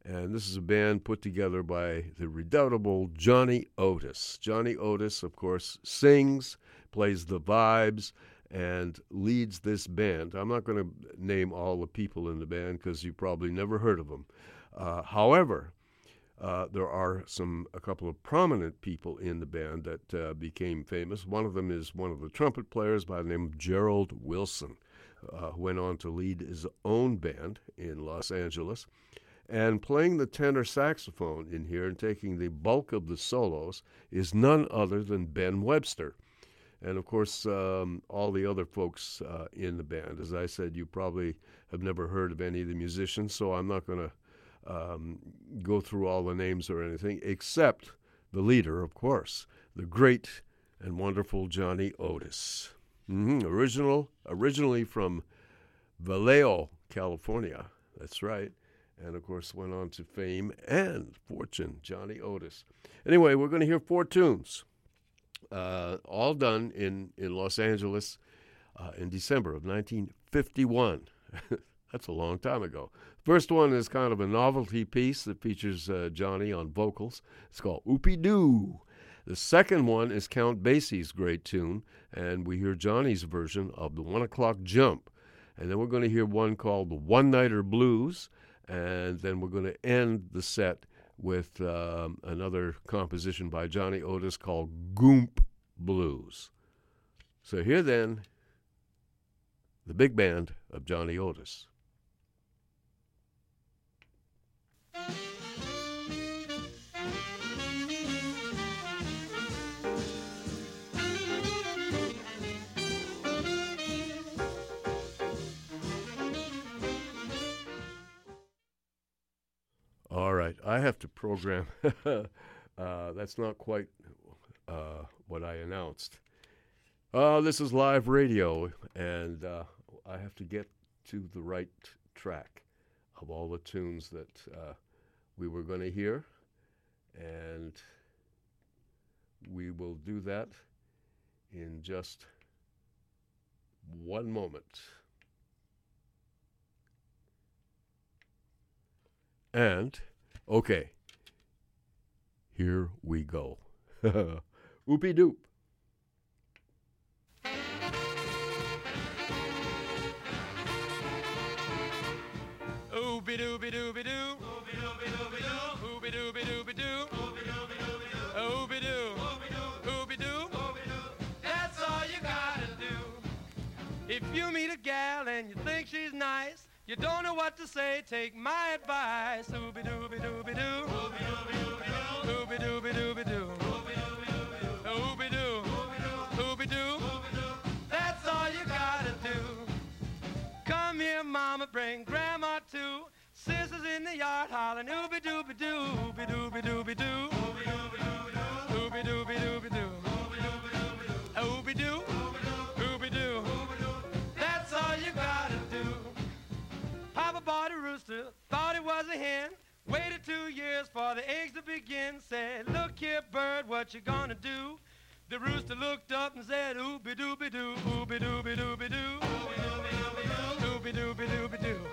and this is a band put together by the redoubtable Johnny Otis. Johnny Otis, of course, sings, plays the vibes, and leads this band. I'm not going to name all the people in the band because you probably never heard of them. Uh, however, uh, there are some a couple of prominent people in the band that uh, became famous. One of them is one of the trumpet players by the name of Gerald Wilson, uh, who went on to lead his own band in Los Angeles. And playing the tenor saxophone in here and taking the bulk of the solos is none other than Ben Webster. And of course, um, all the other folks uh, in the band. As I said, you probably have never heard of any of the musicians, so I'm not going to um, go through all the names or anything, except the leader, of course, the great and wonderful Johnny Otis. Mm-hmm. Original, originally from Vallejo, California. That's right. And of course, went on to fame and fortune, Johnny Otis. Anyway, we're going to hear four tunes, uh, all done in, in Los Angeles uh, in December of 1951. That's a long time ago. First one is kind of a novelty piece that features uh, Johnny on vocals. It's called Oopie Doo. The second one is Count Basie's great tune, and we hear Johnny's version of the One O'Clock Jump. And then we're going to hear one called the One Nighter Blues, and then we're going to end the set with um, another composition by Johnny Otis called Goomp Blues. So here then, the big band of Johnny Otis. All right, I have to program. uh, that's not quite uh, what I announced. Uh, this is live radio, and uh, I have to get to the right track of all the tunes that uh, we were going to hear, and we will do that in just one moment. And, okay, here we go. Oopie doop. Doo. Doo. Doo. Doo. Doo. That's all you gotta do. If you meet a gal and you think she's nice, you don't know what to say, take my advice. Ooby dooby dooby doo. Ooby dooby dooby doo. Ooby dooby dooby doo. Ooby doo. Ooby doo. That's all you gotta do. Come here, mama, bring grandma too. Sisters in the yard hollering ooby dooby doo, ooby dooby dooby doo. Ooby dooby dooby doo. Ooby rooster, thought it was a hen. Waited two years for the eggs to begin. Said, look here, bird, what you gonna do? The rooster looked up and said, Ooby dooby doo, ooby dooby dooby doo. Ooby dooby dooby doo. Ah,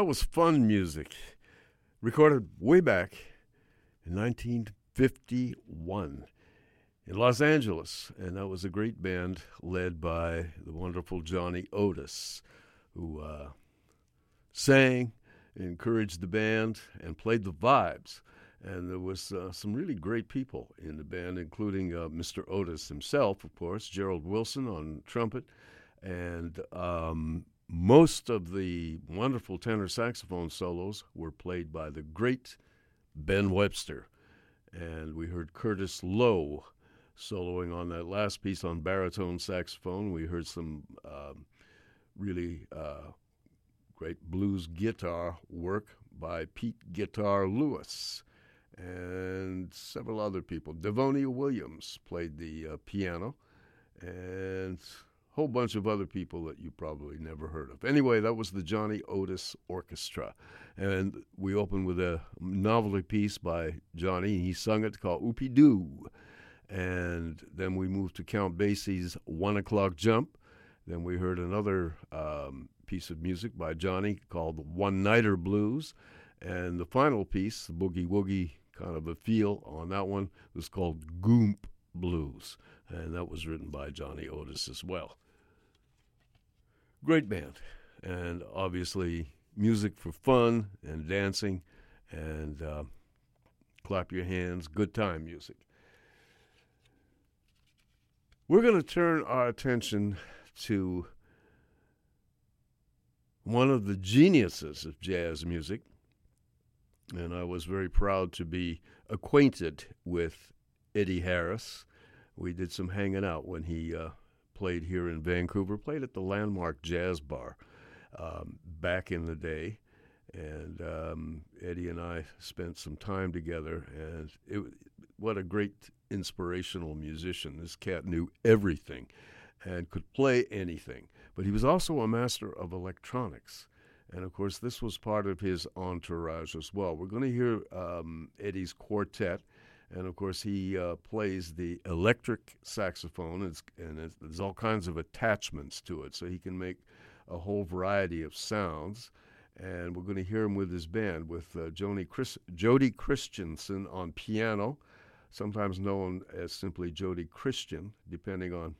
That was fun music, recorded way back in 1951 in Los Angeles. And that was a great band led by the wonderful Johnny Otis, who uh, sang, encouraged the band, and played the vibes. And there was uh, some really great people in the band, including uh, Mr. Otis himself, of course, Gerald Wilson on trumpet, and um, most of the wonderful tenor saxophone solos were played by the great Ben Webster. And we heard Curtis Lowe soloing on that last piece on baritone saxophone. We heard some um, really uh, great blues guitar work by Pete Guitar Lewis and several other people. Devonia Williams played the uh, piano, and whole bunch of other people that you probably never heard of. Anyway, that was the Johnny Otis Orchestra. And we opened with a novelty piece by Johnny. He sung it called Oopie Doo. And then we moved to Count Basie's One O'Clock Jump. Then we heard another um, piece of music by Johnny called One Nighter Blues. And the final piece, the Boogie Woogie kind of a feel on that one, was called Goomp Blues. And that was written by Johnny Otis as well. Great band. And obviously, music for fun and dancing and uh, clap your hands, good time music. We're going to turn our attention to one of the geniuses of jazz music, and I was very proud to be acquainted with Eddie Harris. We did some hanging out when he uh, played here in Vancouver, played at the Landmark Jazz Bar um, back in the day. And um, Eddie and I spent some time together, and it, what a great inspirational musician. This cat knew everything and could play anything. But he was also a master of electronics. And of course, this was part of his entourage as well. We're going to hear um, Eddie's quartet. And of course, he uh, plays the electric saxophone, and it's, there's all kinds of attachments to it, so he can make a whole variety of sounds. And we're going to hear him with his band, with uh, Joni Chris- Jody Christensen on piano, sometimes known as simply Jody Christian, depending on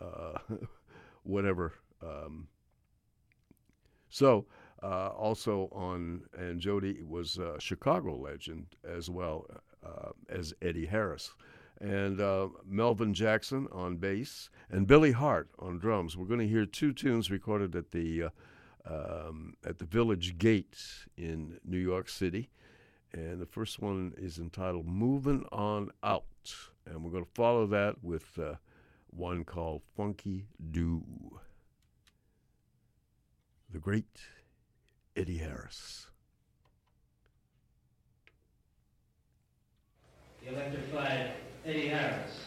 uh, whatever. Um, so, uh, also on, and Jody was a Chicago legend as well uh, as Eddie Harris. And uh, Melvin Jackson on bass, and Billy Hart on drums. We're going to hear two tunes recorded at the uh, um, at the Village Gate in New York City. And the first one is entitled Moving On Out. And we're going to follow that with uh, one called Funky Doo. The great Eddie Harris. Electrified Eddie Harris.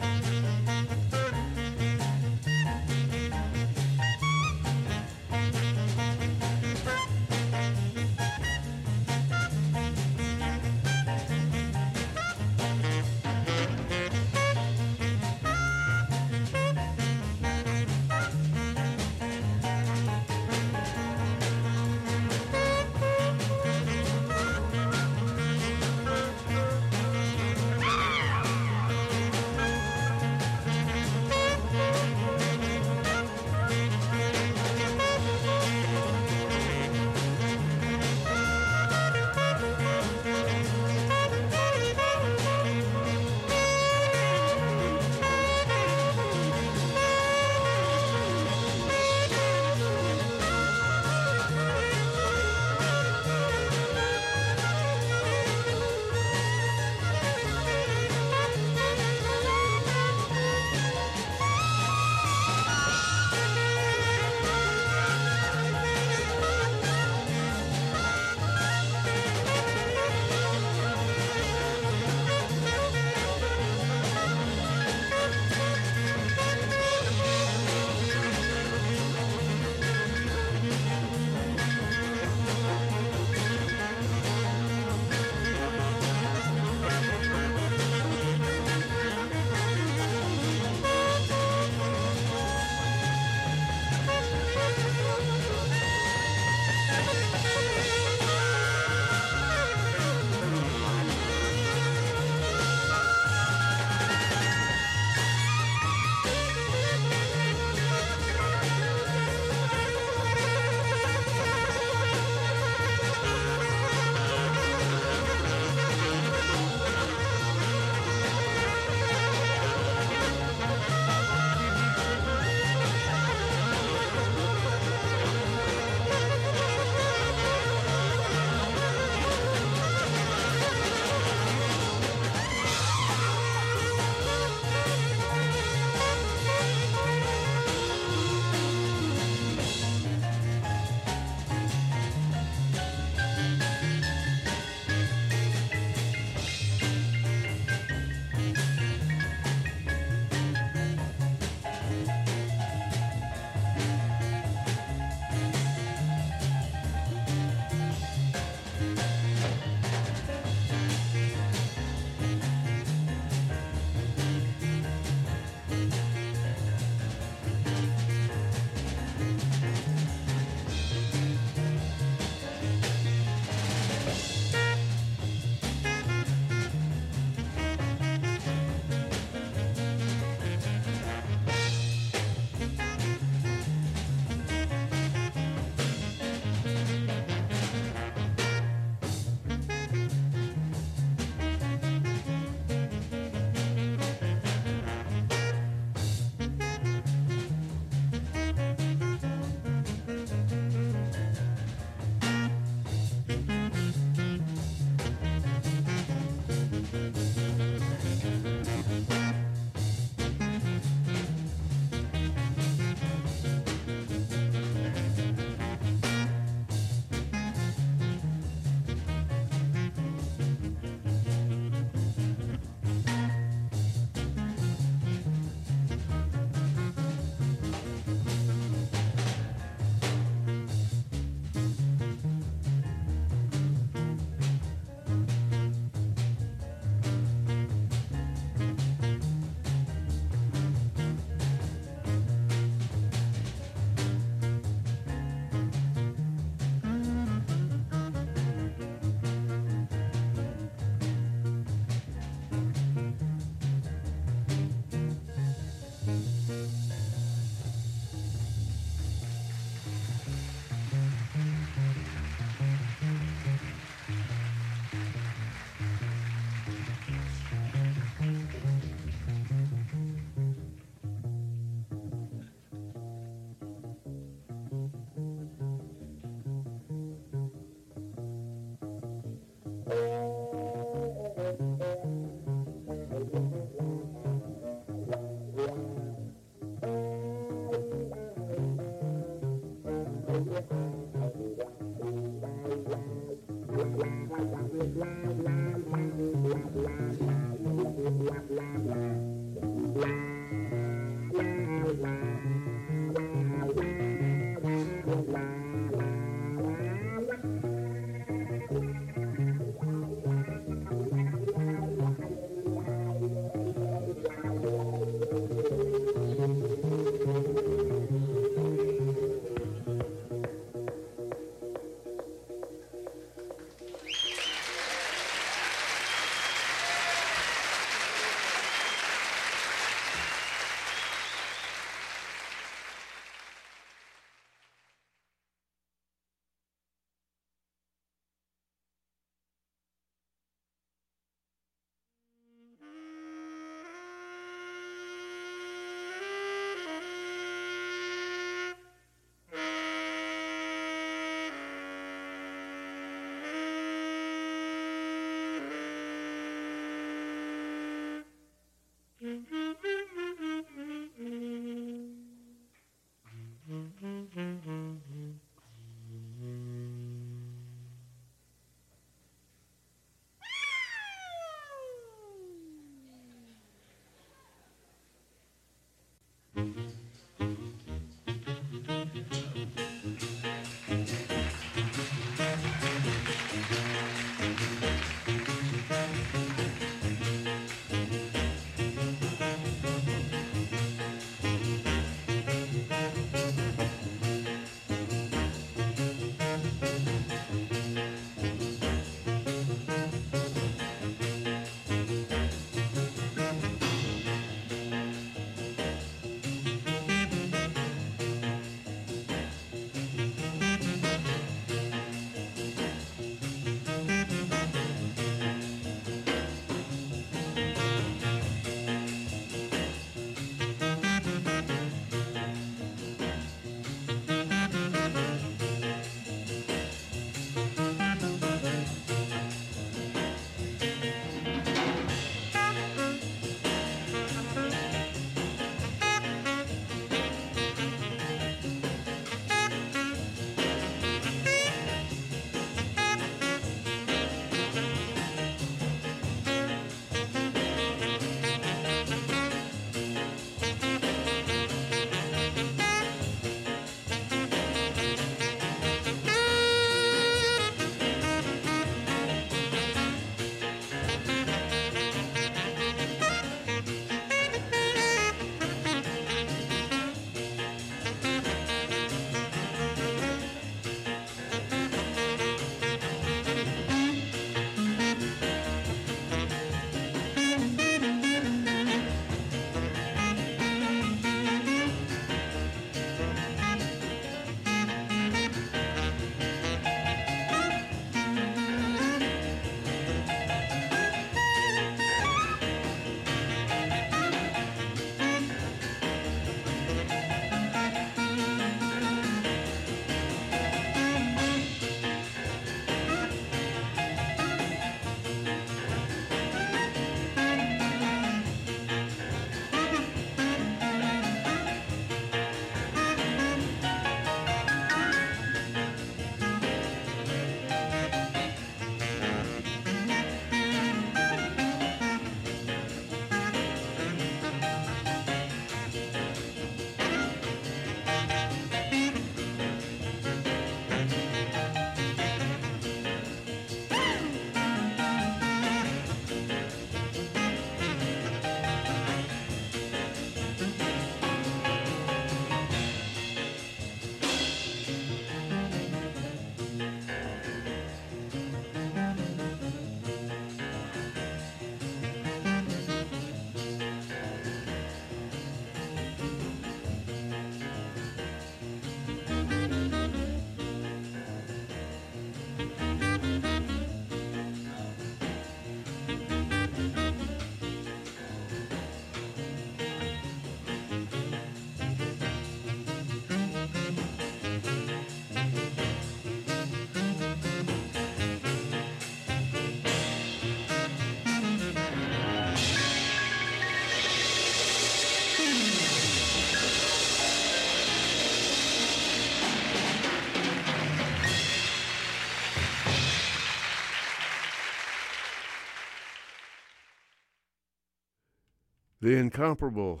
The incomparable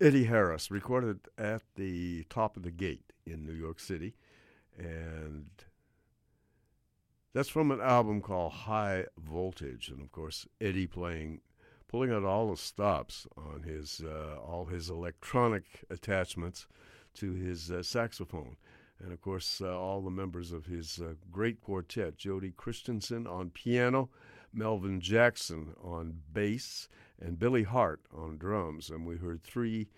Eddie Harris recorded at the top of the gate in New York City. And that's from an album called High Voltage. And of course, Eddie playing, pulling out all the stops on his, uh, all his electronic attachments to his uh, saxophone. And of course, uh, all the members of his uh, great quartet Jody Christensen on piano, Melvin Jackson on bass, and Billy Hart on drums. And we heard three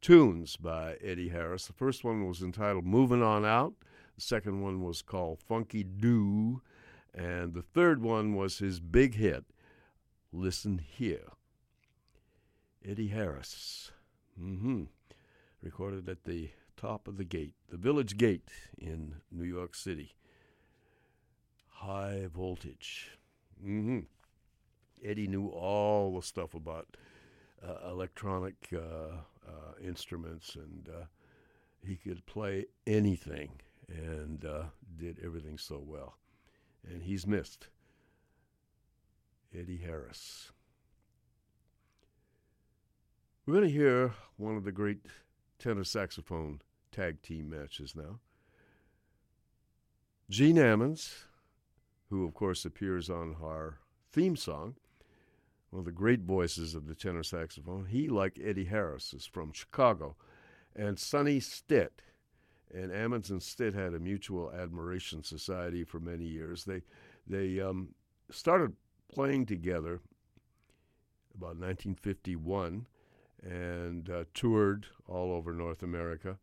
tunes by Eddie Harris. The first one was entitled Moving On Out, the second one was called Funky Doo, and the third one was his big hit, Listen Here. Eddie Harris. Mm-hmm. Recorded at the top of the gate, the Village Gate in New York City. High voltage. Mm-hmm. Eddie knew all the stuff about uh, electronic uh, uh, instruments, and uh, he could play anything and uh, did everything so well. And he's missed. Eddie Harris. We're going to hear one of the great tenor saxophone tag team matches now. Gene Ammons, who of course appears on our theme song, one of the great voices of the tenor saxophone. He, like Eddie Harris, is from Chicago. And Sonny Stitt. And Ammons and Stitt had a mutual admiration society for many years. They, they um, started playing together about 1951 and uh, toured all over North America.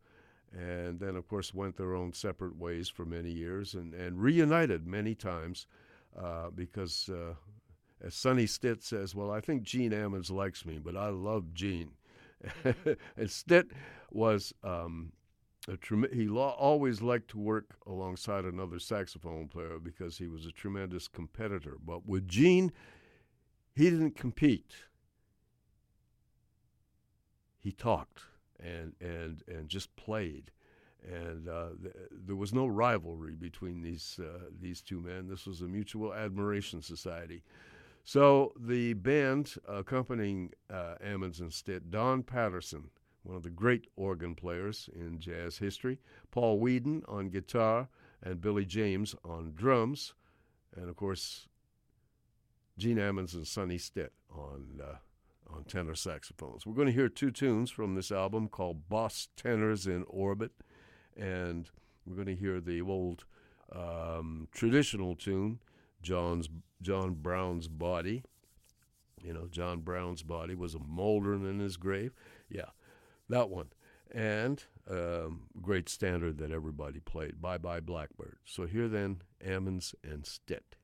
And then, of course, went their own separate ways for many years and, and reunited many times uh, because uh, as Sonny Stitt says, well, I think Gene Ammons likes me, but I love Gene. and Stitt was um, a trem- he lo- always liked to work alongside another saxophone player because he was a tremendous competitor. But with Gene, he didn't compete. He talked and and and just played, and uh, th- there was no rivalry between these uh, these two men. This was a mutual admiration society. So the band accompanying uh, Ammons and Stitt, Don Patterson, one of the great organ players in jazz history, Paul Weeden on guitar, and Billy James on drums, and of course Gene Ammons and Sonny Stitt on uh, on tenor saxophones. We're going to hear two tunes from this album called Boss Tenors in Orbit, and we're going to hear the old um, traditional tune, John's John Brown's body. You know, John Brown's body was a moldering in his grave. Yeah, that one. And um, great standard that everybody played. Bye bye Blackbird. So here then, Ammons and Stitt.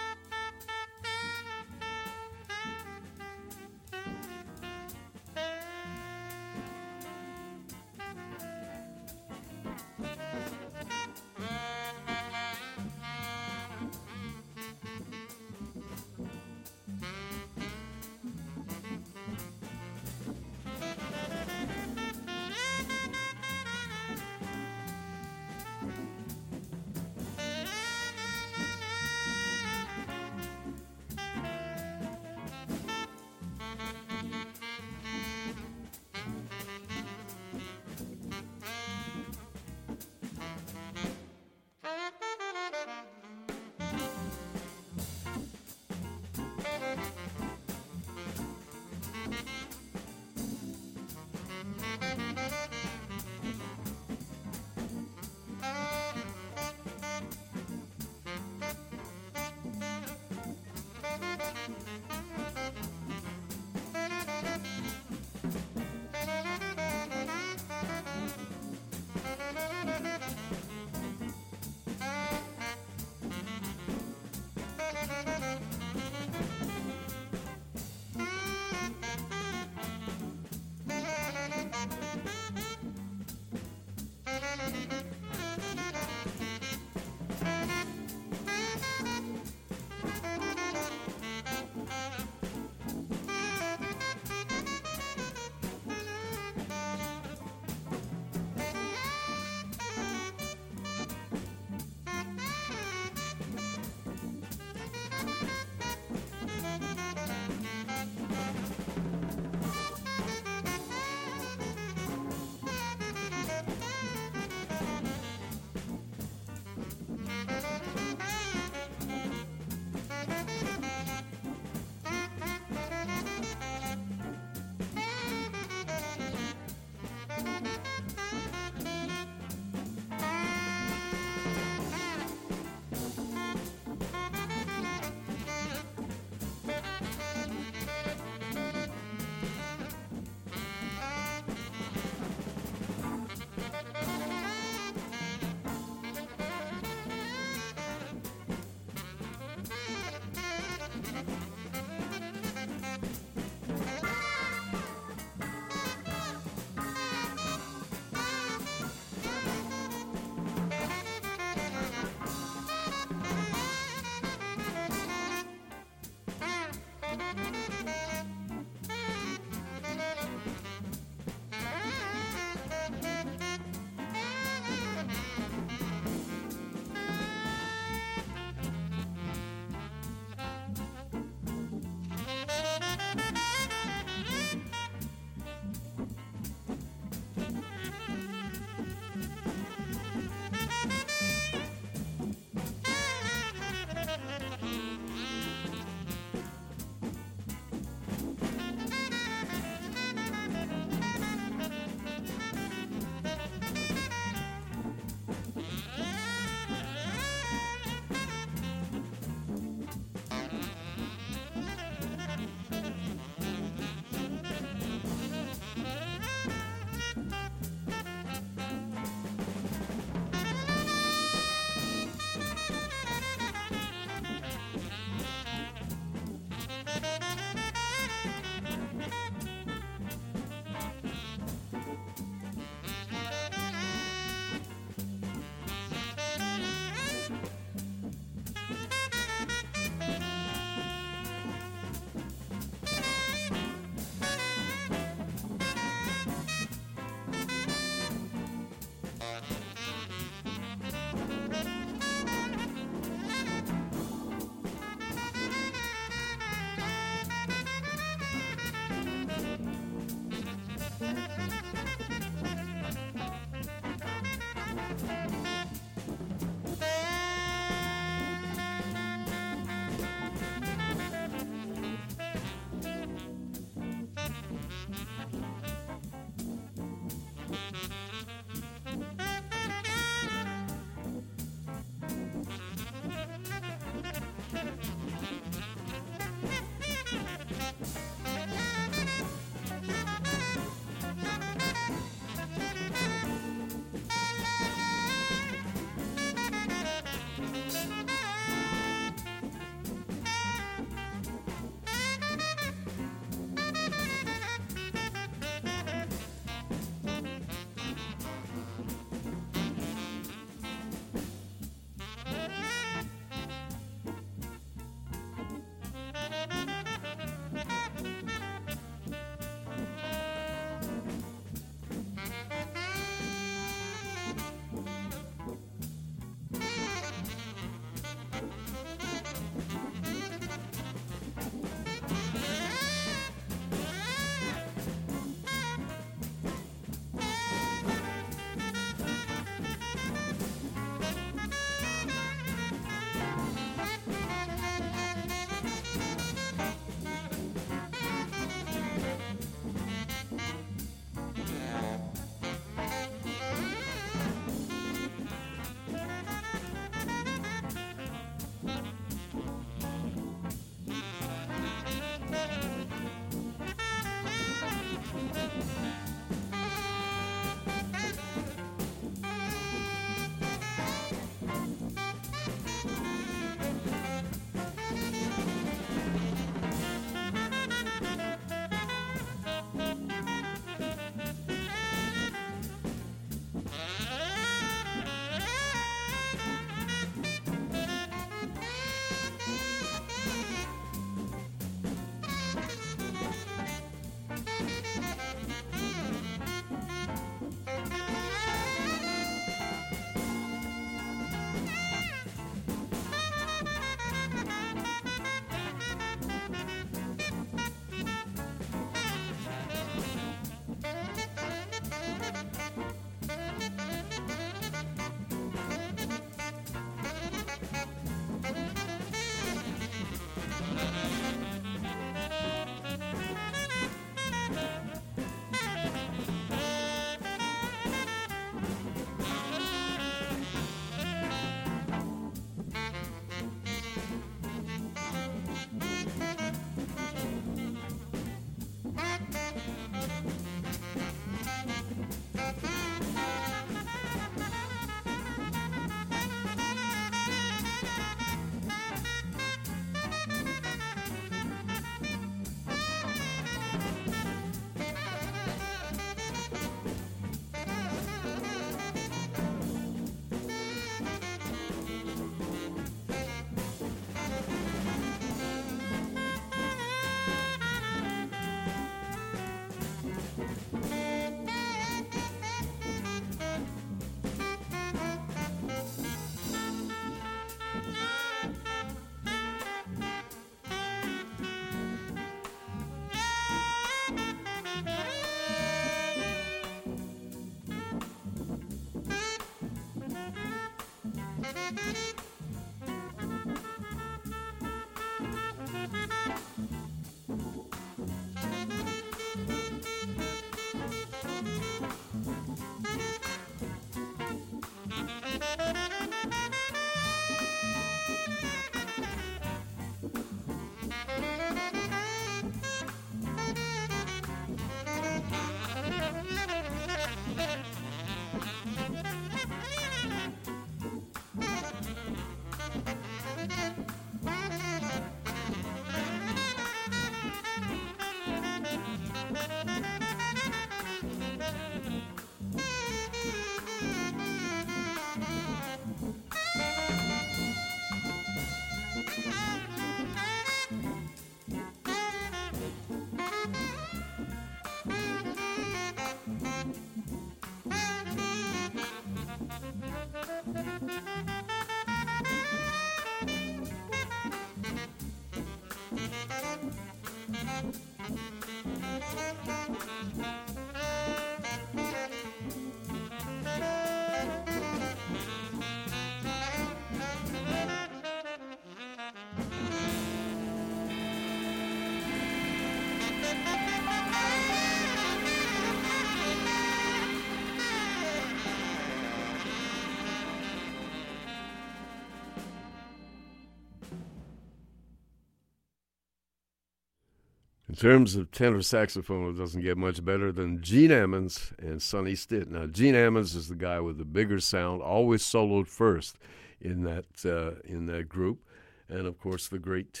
Terms of tenor saxophone, it doesn't get much better than Gene Ammons and Sonny Stitt. Now, Gene Ammons is the guy with the bigger sound, always soloed first in that uh, in that group, and of course the great,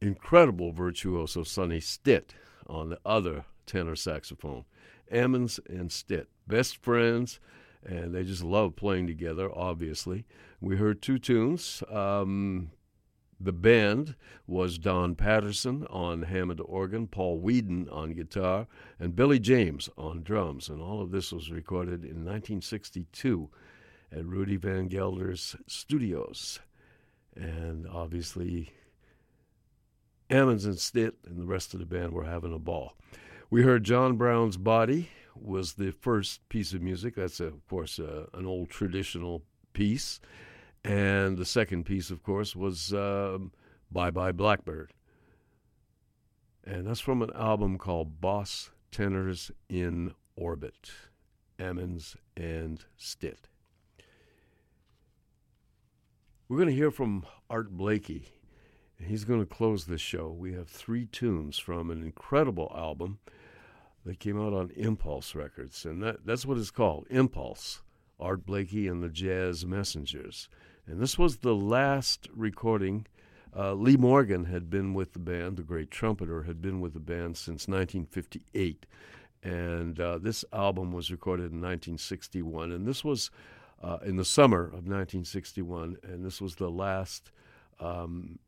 incredible virtuoso Sonny Stitt on the other tenor saxophone. Ammons and Stitt, best friends, and they just love playing together. Obviously, we heard two tunes. Um, the band was Don Patterson on Hammond organ, Paul Weeden on guitar, and Billy James on drums. And all of this was recorded in 1962 at Rudy Van Gelder's studios. And obviously, Ammons and Stitt and the rest of the band were having a ball. We heard John Brown's Body was the first piece of music. That's, of course, uh, an old traditional piece. And the second piece, of course, was um, Bye Bye Blackbird. And that's from an album called Boss Tenors in Orbit, Ammons and Stitt. We're going to hear from Art Blakey. He's going to close this show. We have three tunes from an incredible album that came out on Impulse Records, and that, that's what it's called Impulse Art Blakey and the Jazz Messengers. And this was the last recording. Uh, Lee Morgan had been with the band, the great trumpeter, had been with the band since 1958. And uh, this album was recorded in 1961. And this was uh, in the summer of 1961. And this was the last um,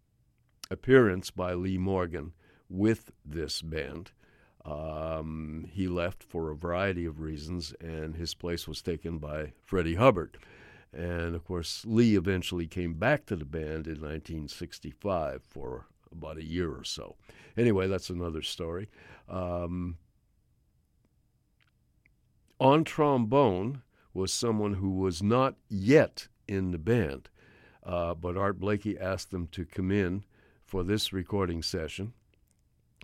appearance by Lee Morgan with this band. Um, he left for a variety of reasons, and his place was taken by Freddie Hubbard. And of course, Lee eventually came back to the band in 1965 for about a year or so. Anyway, that's another story. Um, on trombone was someone who was not yet in the band, uh, but Art Blakey asked them to come in for this recording session,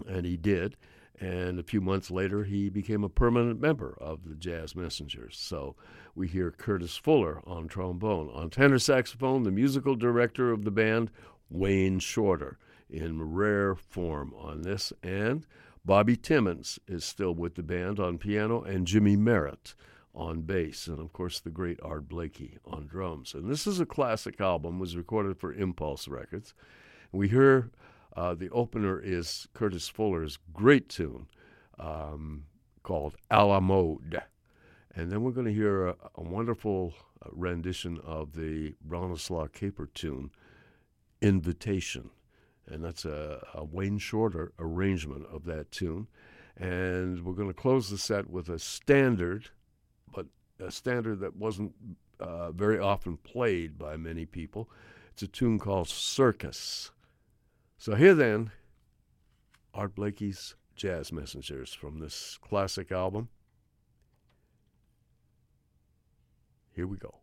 and he did. And a few months later, he became a permanent member of the Jazz Messengers. So we hear Curtis Fuller on trombone. On tenor saxophone, the musical director of the band, Wayne Shorter, in rare form on this. And Bobby Timmons is still with the band on piano, and Jymie Merritt on bass, and of course the great Art Blakey on drums. And this is a classic album, was recorded for Impulse Records. We hear uh, the opener is Curtis Fuller's great tune um, called A la Mode. And then we're going to hear a, a wonderful uh, rendition of the Bronislaw Kaper tune, Invitation. And that's a, a Wayne Shorter arrangement of that tune. And we're going to close the set with a standard, but a standard that wasn't uh, very often played by many people. It's a tune called Circus. So here then, Art Blakey's Jazz Messengers from this classic album. Here we go.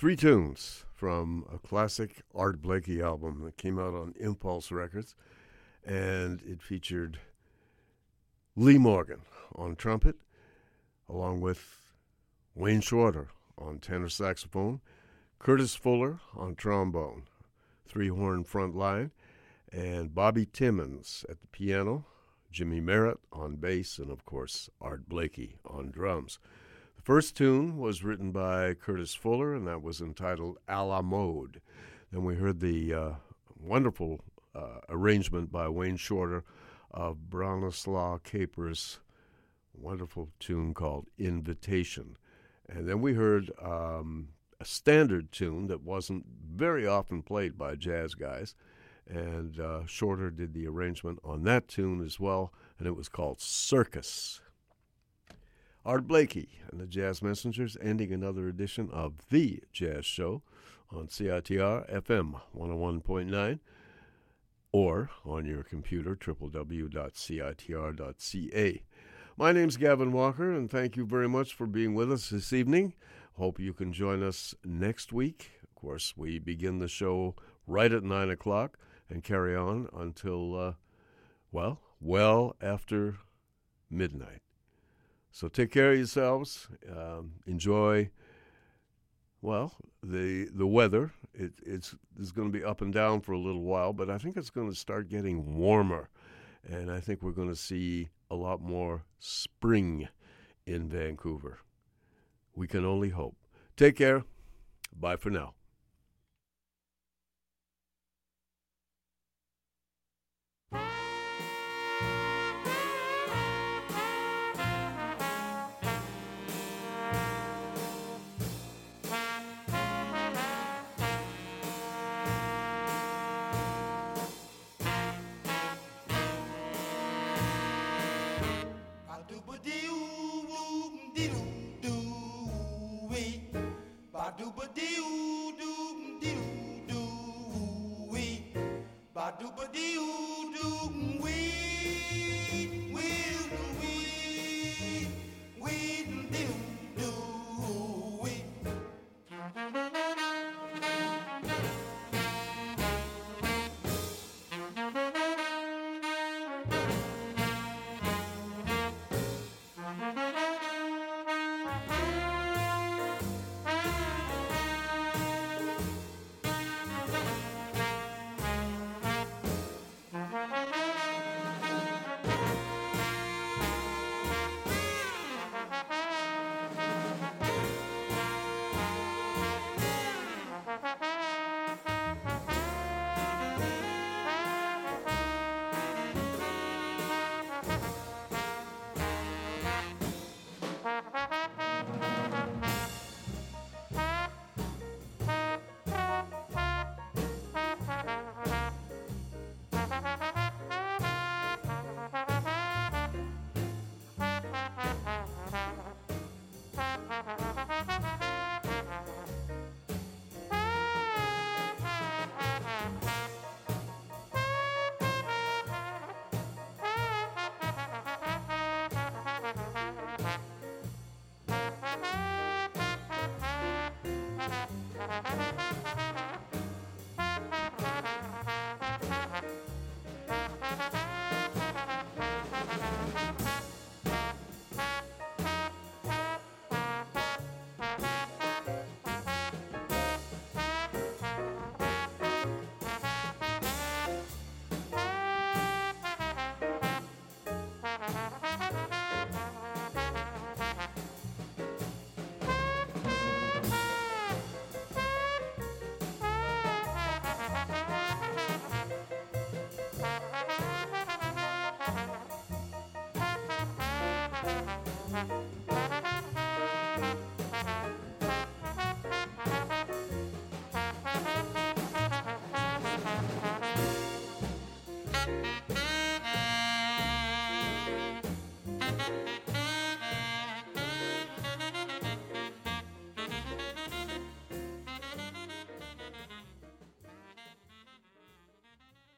Three tunes from a classic Art Blakey album that came out on Impulse Records, and it featured Lee Morgan on trumpet, along with Wayne Shorter on tenor saxophone, Curtis Fuller on trombone, three horn front line, and Bobby Timmons at the piano, Jymie Merritt on bass, and of course Art Blakey on drums. First tune was written by Curtis Fuller, and that was entitled A la Mode. Then we heard the uh, wonderful uh, arrangement by Wayne Shorter of Bronislaw Kaper's wonderful tune called Invitation. And then we heard um, a standard tune that wasn't very often played by jazz guys. And uh, Shorter did the arrangement on that tune as well, and it was called Circus. Art Blakey and the Jazz Messengers ending another edition of The Jazz Show on CITR FM 101.9 or on your computer, www.citr.ca. My name's Gavin Walker, and thank you very much for being with us this evening. Hope you can join us next week. Of course, we begin the show right at 9 o'clock and carry on until, uh, well, well after midnight. So take care of yourselves. Um, enjoy. Well, the the weather it, it's it's going to be up and down for a little while, but I think it's going to start getting warmer, and I think we're going to see a lot more spring in Vancouver. We can only hope. Take care. Bye for now. Ba do ba doo doo doo doo wee. Ba do ba doo doo.